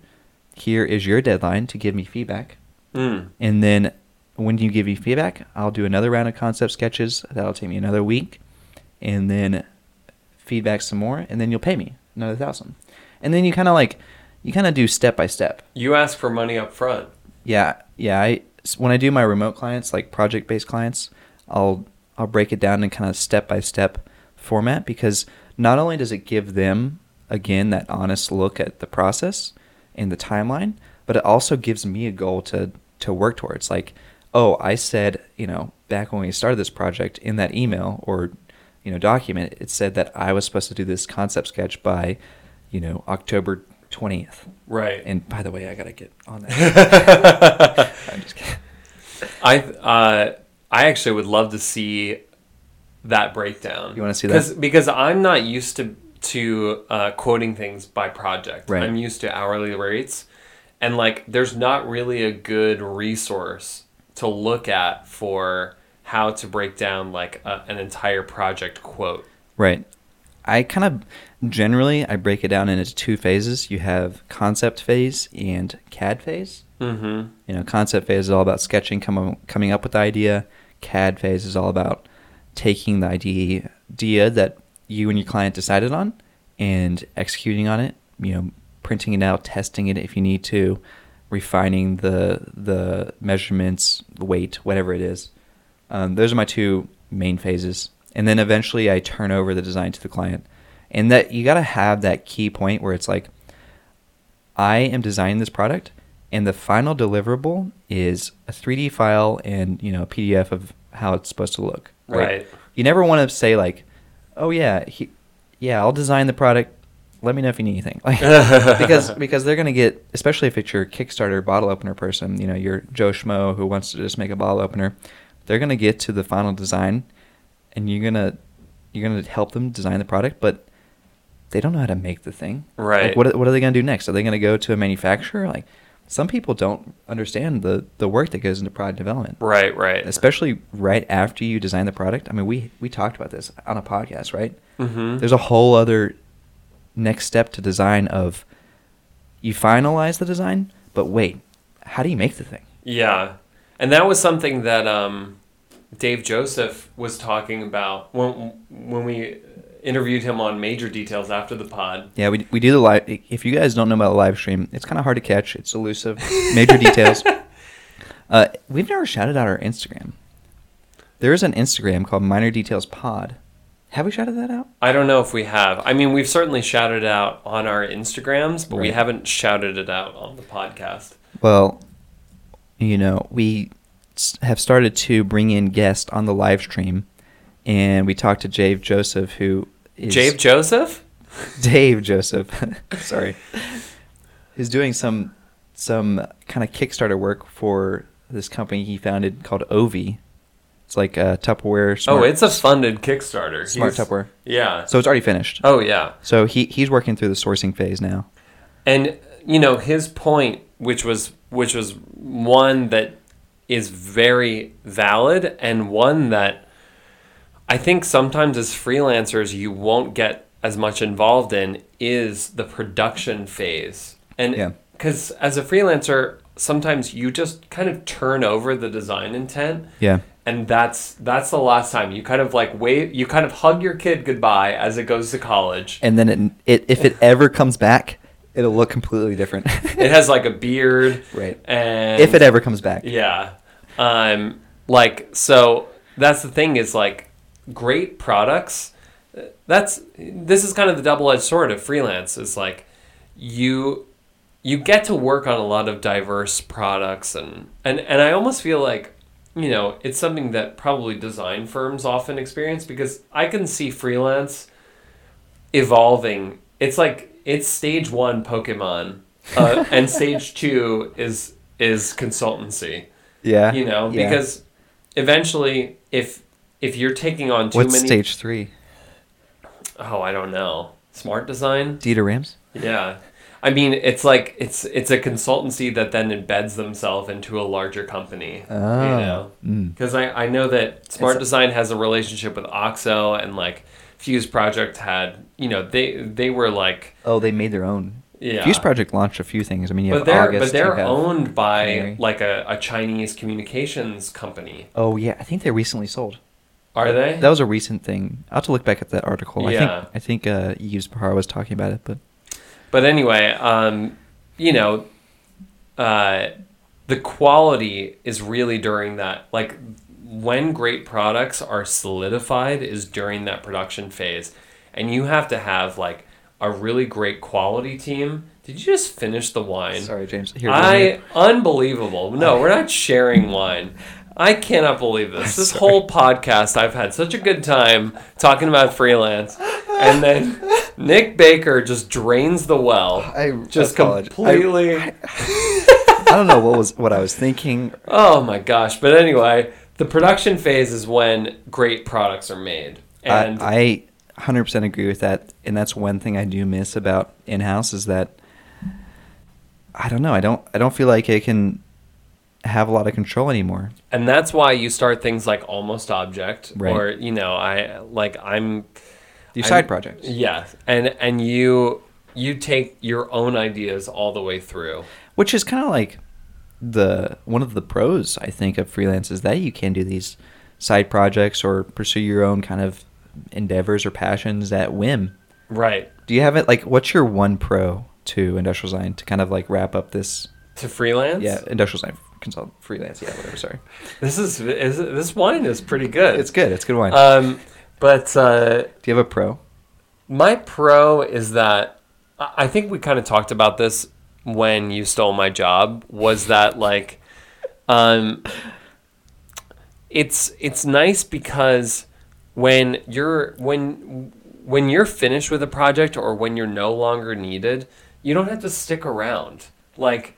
here is your deadline to give me feedback. Mm. And then when you give me feedback, I'll do another round of concept sketches. That'll take me another week, and then feedback some more, and then you'll pay me another thousand. And then you kind of like, you kind of do step by step. You ask for money up front. Yeah, yeah. I when I do my remote clients, like project based clients, I'll I'll break it down in kind of step by step format because not only does it give them again that honest look at the process and the timeline, but it also gives me a goal to to work towards. Like, oh, I said, you know, back when we started this project in that email or you know document, it said that I was supposed to do this concept sketch by, you know, October twentieth. Right. And by the way, I gotta get on that. I'm just kidding. I uh, I actually would love to see that breakdown. You wanna see that? Because because I'm not used to to uh, quoting things by project. Right. I'm used to hourly rates, and like there's not really a good resource to look at for how to break down like a, an entire project quote. Right. I kind of generally I break it down into two phases. You have concept phase and CAD phase. Mm-hmm. You know, concept phase is all about sketching, come, coming up with the idea. CAD phase is all about taking the idea, idea that you and your client decided on and executing on it. You know, printing it out, testing it if you need to, refining the the measurements, weight, whatever it is. Um, those are my two main phases, and then eventually I turn over the design to the client. And that you got to have that key point where it's like, I am designing this product, and the final deliverable is a 3D file and you know a PDF of how it's supposed to look. Right. You never want to say like, "Oh yeah, he, yeah, I'll design the product. Let me know if you need anything." Like, because because they're gonna get, especially if it's your Kickstarter bottle opener person, you know, your Joe Schmo who wants to just make a bottle opener, they're gonna get to the final design, and you're gonna you're gonna help them design the product, but they don't know how to make the thing. Right. Like, what are- what are they gonna do next? Are they gonna go to a manufacturer? Like, some people don't understand the the work that goes into product development right, right. especially right after you design the product. I mean, we we talked about this on a podcast, right? Mhm. There's a whole other next step to design of you finalize the design, but wait, how do you make the thing? Yeah, and that was something that um, Dave Joseph was talking about when when we interviewed him on Major Details after the pod. Yeah, we we do the live. If you guys don't know about the live stream, it's kind of hard to catch. It's elusive. Major details. Uh, we've never shouted out our Instagram. There is an Instagram called Minor Details Pod. Have we shouted that out? I don't know if we have. I mean, we've certainly shouted it out on our Instagrams, but we haven't shouted it out on the podcast. Well, you know, we have started to bring in guests on the live stream, and we talked to Dave Joseph, who is Dave Joseph? Dave Joseph, sorry, is doing some some kind of Kickstarter work for this company he founded called Ovie. It's like a Tupperware. Oh, smart, oh, it's a funded Kickstarter. smart He's- Tupperware. Yeah. So it's already finished. oh yeah. So he he's working through the sourcing phase now. And you know his point, which was which was one that is very valid, and one that I think sometimes as freelancers you won't get as much involved in is the production phase. And Yeah. because as a freelancer, sometimes you just kind of turn over the design intent Yeah. And that's that's the last time you kind of like wait you kind of hug your kid goodbye as it goes to college And then it, it if it ever comes back, it'll look completely different. it has like a beard Right. and if it ever comes back. yeah um like so that's the thing is like great products that's this is kind of the double-edged sword of freelance is like you you get to work on a lot of diverse products and and and I almost feel like you know it's something that probably design firms often experience because I can see freelance evolving it's like it's stage 1 Pokemon uh, and stage 2 is is consultancy Yeah. you know Yeah. because eventually if if you're taking on too What's many stage three? oh I don't know smart design Dieter Rams? yeah. I mean, it's like it's it's a consultancy that then embeds themselves into a larger company. Oh, You know, mm. because I, I know that Smart It's- Design has a relationship with Oxo and like Fuse Project had you know they they were like Oh, they made their own. yeah. Fuse Project launched a few things. I mean, you but have they're August. but they're owned by Canary. like a, a Chinese communications company. Oh yeah, I think they recently sold. Are they? That was a recent thing. I'll have to look back at that article. Yeah. I think I think uh, Yves Behar was talking about it, but But anyway, um, you know, uh, the quality is really during that. Like when great products are solidified is during that production phase, and you have to have like a really great quality team. Did you just finish the wine? sorry, James. Here, I unbelievable. No, we're not sharing wine. I cannot believe this. This whole podcast, I've had such a good time talking about freelance, and then Nick Baker just drains the well. I just apologize. completely. I don't know what was what I was thinking. oh my gosh! But anyway, the production phase is when great products are made, and I, I 100% agree with that, and that's one thing I do miss about in-house is that I don't know. I don't. I don't feel like I can have a lot of control anymore. and that's why you start things like almost object, Right. or you know, I like I'm Your side projects. Yeah, and and you you take your own ideas all the way through. which is kind of like the one of the pros I think of freelance is that you can do these side projects or pursue your own kind of endeavors or passions at whim. Right. Do you have it like what's your one pro to industrial design to kind of like wrap up this To freelance. yeah industrial design consult freelance yeah whatever sorry This is, is this wine is pretty good. it's good it's good wine Um, but uh, do you have a pro my pro is that I think we kind of talked about this when you stole my job was that like um it's it's nice because when you're when when you're finished with a project or when you're no longer needed, you don't have to stick around. Like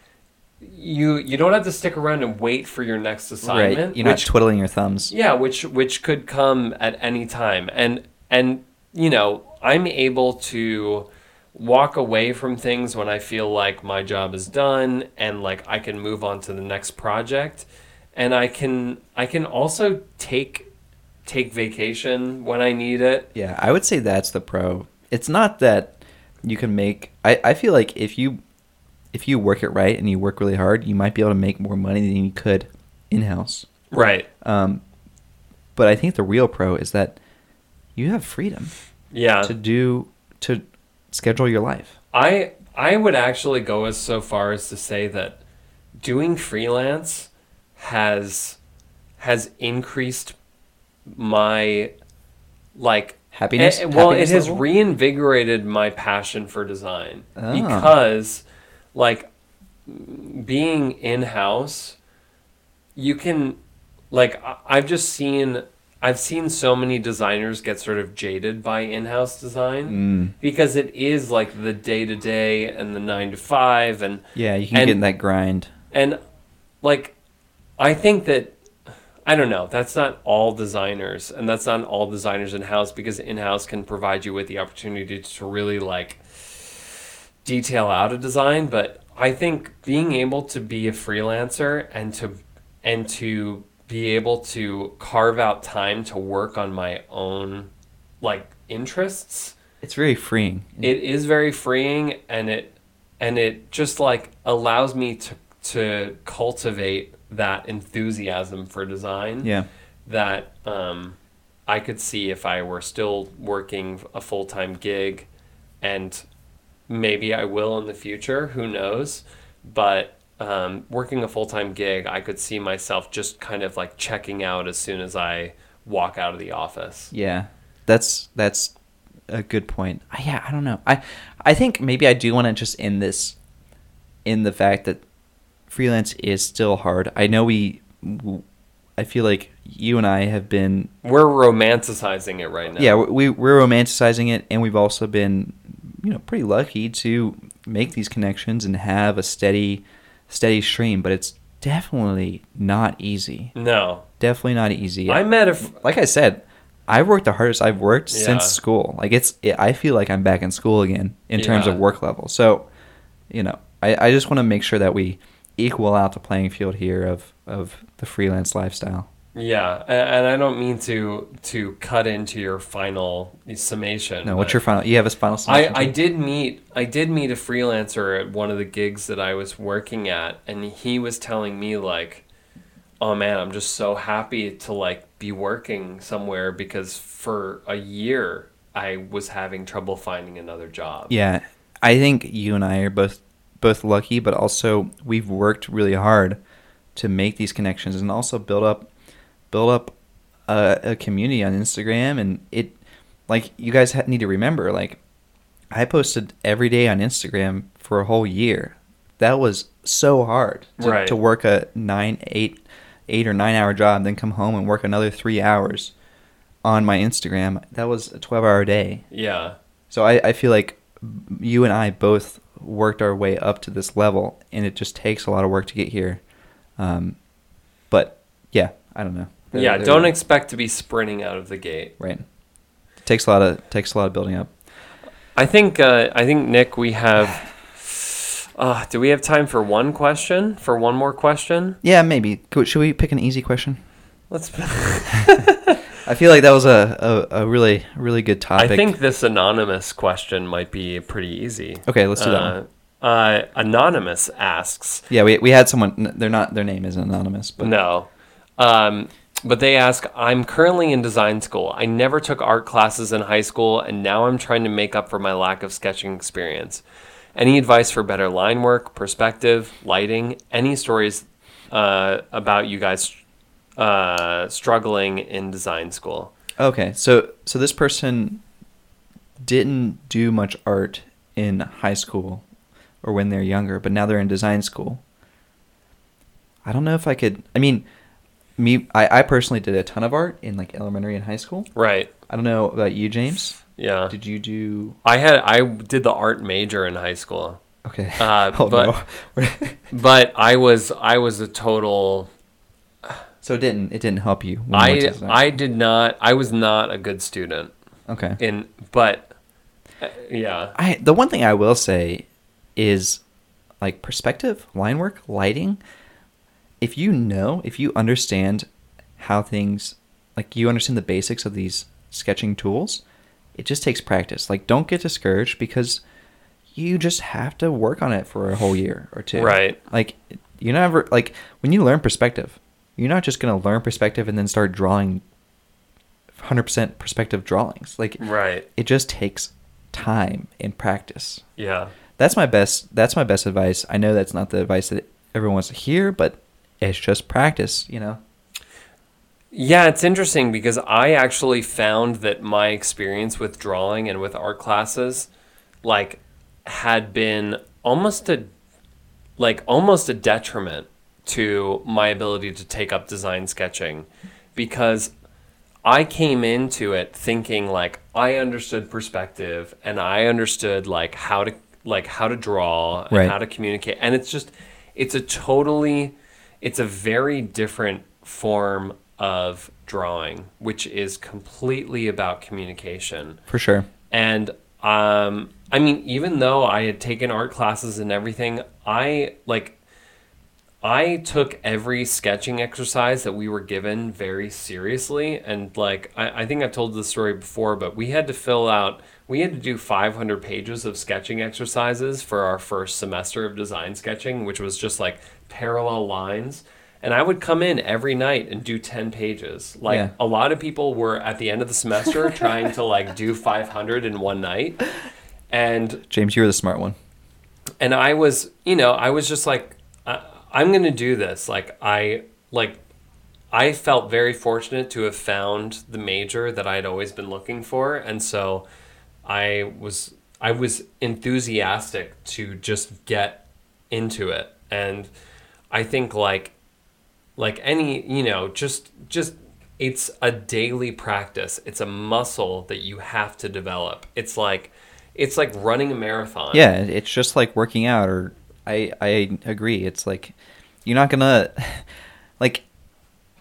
you you don't have to stick around and wait for your next assignment. Right. You're not which- twiddling your thumbs. yeah, which which could come at any time. And and you know, I'm able to walk away from things when I feel like my job is done and like I can move on to the next project. And I can I can also take take vacation when I need it. Yeah, I would say that's the pro. It's not that you can make. I, I feel like if you if you work it right and you work really hard, you might be able to make more money than you could in house. Right. Um, but I think the real pro is that you have freedom Yeah. to do to schedule your life. I I would actually go as so far as to say that doing freelance has has increased my like Happiness- eh, well, happiness it has level? reinvigorated my passion for design Ah. because like being in house, you can like I've just seen I've seen so many designers get sort of jaded by in-house design Mm. because it is like the day to day and the nine to five and Yeah, you can And- get in that grind. and like I think that I don't know, that's not all designers and that's not all designers in house because in house can provide you with the opportunity to really like detail out a design, but I think being able to be a freelancer and to and to be able to carve out time to work on my own like interests It's very freeing. it is very freeing and it and it just like allows me to to cultivate that enthusiasm for design yeah. that um, I could see if I were still working a full time gig, and maybe I will in the future. Who knows? But um, working a full time gig, I could see myself just kind of like checking out as soon as I walk out of the office. Yeah, that's that's a good point. I, yeah, I don't know. I I think maybe I do want to just end this in the fact that freelance is still hard. I know we. I feel like you and I have been. We're romanticizing it right now. Yeah, we we're romanticizing it, and we've also been, you know, pretty lucky to make these connections and have a steady, steady stream. But it's definitely not easy. No, Definitely not easy. I met a. F- like I said, I've worked the hardest I've worked Yeah. since school. Like it's, it, I feel like I'm back in school again in terms of work level. So, you know, I, I just want to make sure that we equal out the playing field here of of the freelance lifestyle. Yeah, and I don't mean to to cut into your final summation. No, what's your final? You have a final. I, summation I too? did meet I did meet a freelancer at one of the gigs that I was working at, and he was telling me like, "Oh man, I'm just so happy to like be working somewhere because for a year I was having trouble finding another job." Yeah, I think you and I are both both lucky, but also we've worked really hard to make these connections and also build up build up a, a community on Instagram. And it, like you guys ha- need to remember, like I posted every day on Instagram for a whole year. That was so hard to, Right. to work a nine, eight, eight or nine hour job, then come home and work another three hours on my Instagram. That was a twelve hour day. Yeah. So I, I feel like you and I both worked our way up to this level, and it just takes a lot of work to get here. Um, but yeah, I don't know. There- Yeah, there- don't expect to be sprinting out of the gate. right. It takes a lot of takes a lot of building up. I think uh, I think Nick, we have. Uh, do we have time for one question? For one more question? Yeah, maybe. Should we pick an easy question? Let's. I feel like that was a, a, a really really good topic. I think this anonymous question might be pretty easy. Okay, let's do that Uh, uh, anonymous asks, Yeah, we we had someone. They're not. Their name isn't anonymous, but no, um, but they ask, I'm currently in design school. I never took art classes in high school, and now I'm trying to make up for my lack of sketching experience. Any advice for better line work, perspective, lighting? Any stories uh, about you guys uh, struggling in design school? Okay, so so this person didn't do much art in high school, or when they're younger, but now they're in design school. I don't know if I could. I mean, me, I, I personally did a ton of art in like elementary and high school. Right. I don't know about you, James. Yeah. Did you do? I had I did the art major in high school. Okay. Uh, oh but- no. But I was I was a total so it didn't it didn't help you. when you went to I? I did not I was not a good student okay. in but uh, yeah. I the one thing I will say is like perspective, line work, lighting. If you know, if you understand how things like you understand the basics of these sketching tools, it just takes practice. Like don't get discouraged because you just have to work on it for a whole year or two. Right. Like you never like when you learn perspective, you're not just going to learn perspective and then start drawing 100% perspective drawings. Like Right. it just takes time and practice. Yeah. That's my best that's my best advice. I know that's not the advice that everyone wants to hear, but it's just practice, you know. Yeah, it's interesting because I actually found that my experience with drawing and with art classes like had been almost a like almost a detriment to my ability to take up design sketching because I came into it thinking like I understood perspective and I understood like how to like how to draw and Right. how to communicate and it's just it's a totally it's a very different form of drawing which is completely about communication For sure. and um, I mean, even though I had taken art classes and everything, I like I took every sketching exercise that we were given very seriously. And like I, I think I've told this story before, but we had to fill out we had to do 500 pages of sketching exercises for our first semester of design sketching, which was just like parallel lines. And I would come in every night and do 10 pages. Like Yeah. a lot of people were at the end of the semester trying to like do 500 in one night. And James, you were the smart one. and I was, you know, I was just like, I, I'm gonna do this. Like I like, I felt very fortunate to have found the major that I'd always been looking for, and so I was I was enthusiastic to just get into it, and I think like like any you know just just it's a daily practice it's a muscle that you have to develop it's like it's like running a marathon Yeah, it's just like working out or I I agree. It's like you're not going to like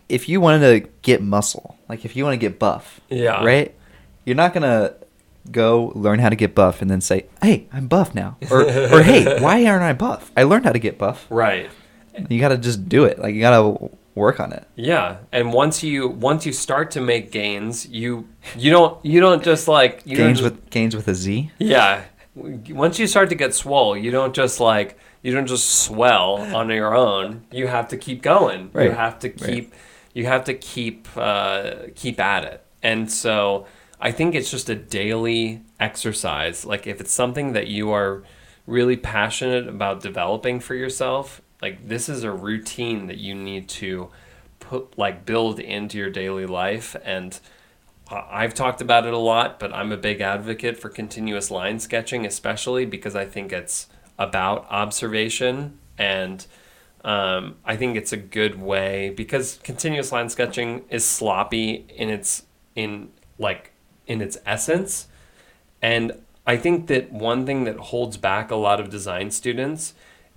if you wanted to get muscle, like if you want to get buff, Yeah. right? You're not going to go learn how to get buff and then say, "Hey, I'm buff now." Or or "Hey, why aren't I buff? I learned how to get buff." right You got to just do it. Like you got to work on it. yeah and once you once you start to make gains you you don't you don't just like you gains just- with gains with a Z. yeah once you start to get swole you don't just like you don't just swell on your own you have to keep going you have to Right. keep you have to keep uh, keep at it and so i think it's just a daily exercise like if it's something that you are really passionate about developing for yourself like this is a routine that you need to put like build into your daily life and I've talked about it a lot, but I'm a big advocate for continuous line sketching, especially because I think it's about observation and um, I think it's a good way because continuous line sketching is sloppy in its in like in its essence, and I think that one thing that holds back a lot of design students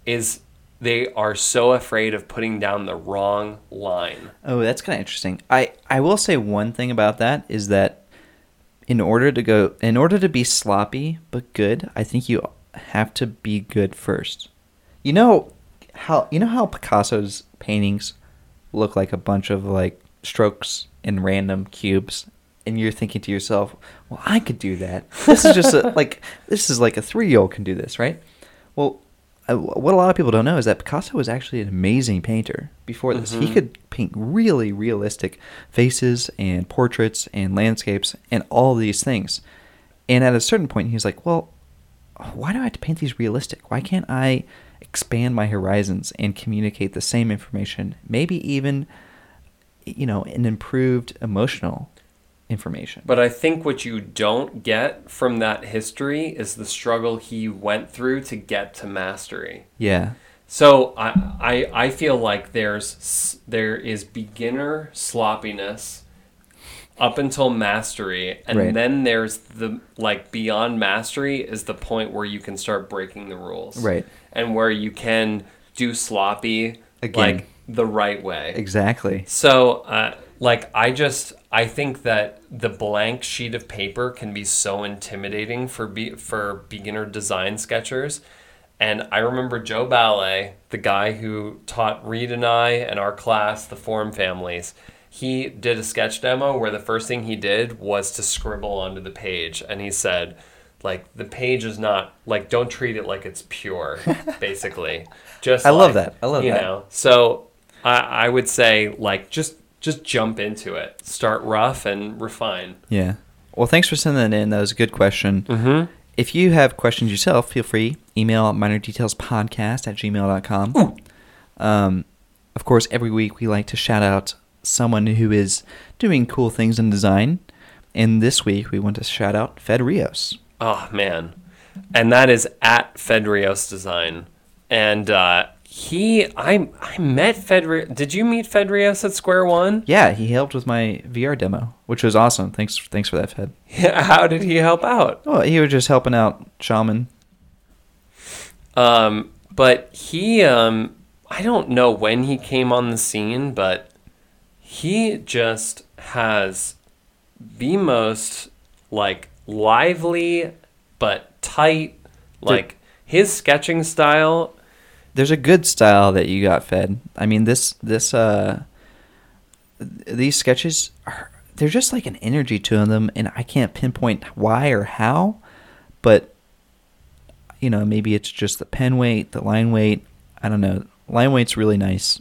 is they are so afraid of putting down the wrong line. Oh, that's kind of interesting. I I will say one thing about that is that in order to go in order to be sloppy but good, I think you have to be good first. You know how you know how Picasso's paintings look like a bunch of like strokes and random cubes and you're thinking to yourself, "Well, I could do that. This is just a, like this is like a 3-year-old can do this, right?" Well, what a lot of people don't know is that Picasso was actually an amazing painter before this. He Mhm. could paint really realistic faces and portraits and landscapes and all these things. And at a certain point, he's like, well, why do I have to paint these realistic? Why can't I expand my horizons and communicate the same information? Maybe even, you know, an improved emotional information. But I think what you don't get from that history is the struggle he went through to get to mastery. yeah, So I, I, I feel like there's there is beginner sloppiness up until mastery, and Right. then there's the like beyond mastery is the point where you can start breaking the rules, Right. And where you can do sloppy Again. like the right way. exactly. So, uh, like, I just I think that the blank sheet of paper can be so intimidating for be, for beginner design sketchers. And I remember Joe Ballet, the guy who taught Reed and I and our class the form families. He did a sketch demo where the first thing he did was to scribble onto the page, and he said, like the page is not like don't treat it like it's pure, basically. Just I love that. I love you that. know. So I, I would say like just just jump into it. Start rough and refine. Yeah. Well, thanks for sending that in. That was a good question. Mm-hmm. If you have questions yourself, feel free. Email minordetailspodcast at gmail.com. Um, of course, every week we like to shout out someone who is doing cool things in design. And this week we want to shout out Fed Rios. Oh man, and that is at Fed Rios Design, and uh, he I I met Fedrios. Did you meet Fedrios at Square One? Yeah, he helped with my VR demo, which was awesome. Thanks, thanks for that, Fed. How did he help out? Well, he was just helping out Shaman. Um, but he, um, I don't know when he came on the scene, but he just has the most like lively but tight, like his sketching style. There's a good style that you got, Fed. I mean, this this uh, these sketches are they're just like an energy to them, and I can't pinpoint why or how, but you know, maybe it's just the pen weight, the line weight. I don't know. Line weight's really nice.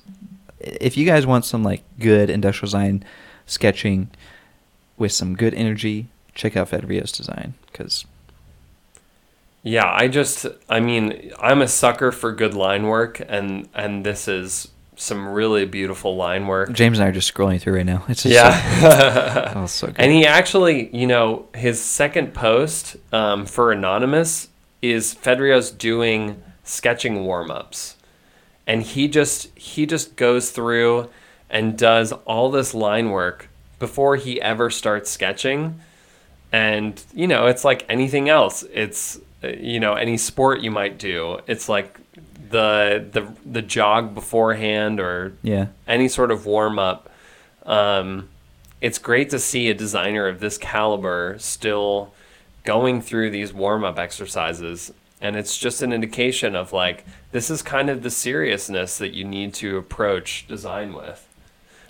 If you guys want some like good industrial design sketching with some good energy, check out Fed Rios Design because Yeah, I just, I mean, I'm a sucker for good line work, and and this is some really beautiful line work. James and I are just scrolling through right now. It's just Yeah. so, oh, so good. And he actually, you know, his second post um, for Anonymous is Fedrios doing sketching warm ups. And he just he just goes through and does all this line work before he ever starts sketching. And you know, it's like anything else. It's you know, any sport you might do. It's like the the the jog beforehand or yeah. any sort of warm up. Um, it's great to see a designer of this caliber still going through these warm up exercises. And it's just an indication of like, this is kind of the seriousness that you need to approach design with.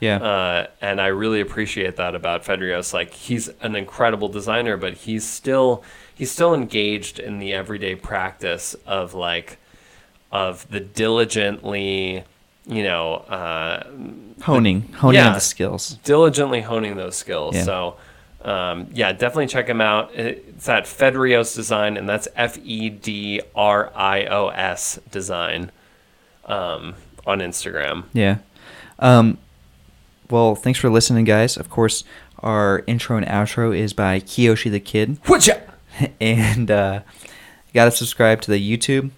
Yeah. Uh, and I really appreciate that about Fedrios. Like he's an incredible designer, but he's still he's still engaged in the everyday practice of like of the diligently, you know, uh, honing honing yeah. the skills. diligently honing those skills. Yeah. So, um, yeah, definitely check him out. It's at Fedrios Design, and that's F E D R I O S Design um, on Instagram. Yeah. Um, well, thanks for listening, guys. Of course, our intro and outro is by Kiyoshi the Kid, Whatcha? and uh, got to subscribe to the YouTube.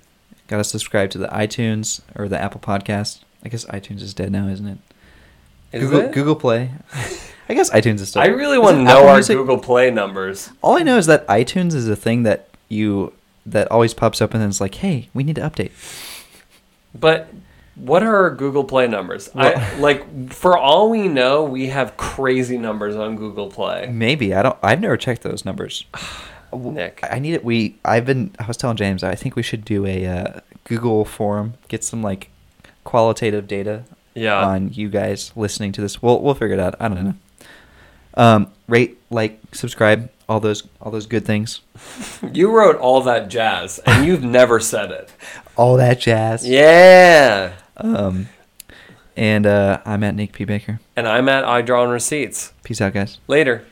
Got to subscribe to the iTunes or the Apple Podcast. I guess iTunes is dead now, isn't it? Is Google it? Google Play. I guess iTunes is still. I really want to know Apple our Music? Google Play numbers. All I know is that iTunes is a thing that you that always pops up and then it's like, hey, we need to update. But what are our Google Play numbers? Well- I, like, for all we know, we have crazy numbers on Google Play. Maybe I don't. I've never checked those numbers. Nick. I need it. We I've been. I was telling James. I think we should do a uh, Google form, Get some like qualitative data Yeah. on you guys listening to this. We'll we'll figure it out. I don't know. Um, rate, like, subscribe, all those all those good things. You wrote all that jazz, and you've never said it. All that jazz. Yeah. Um, and uh, I'm at Nick P Baker. And I'm at I Draw on Receipts. Peace out, guys. Later.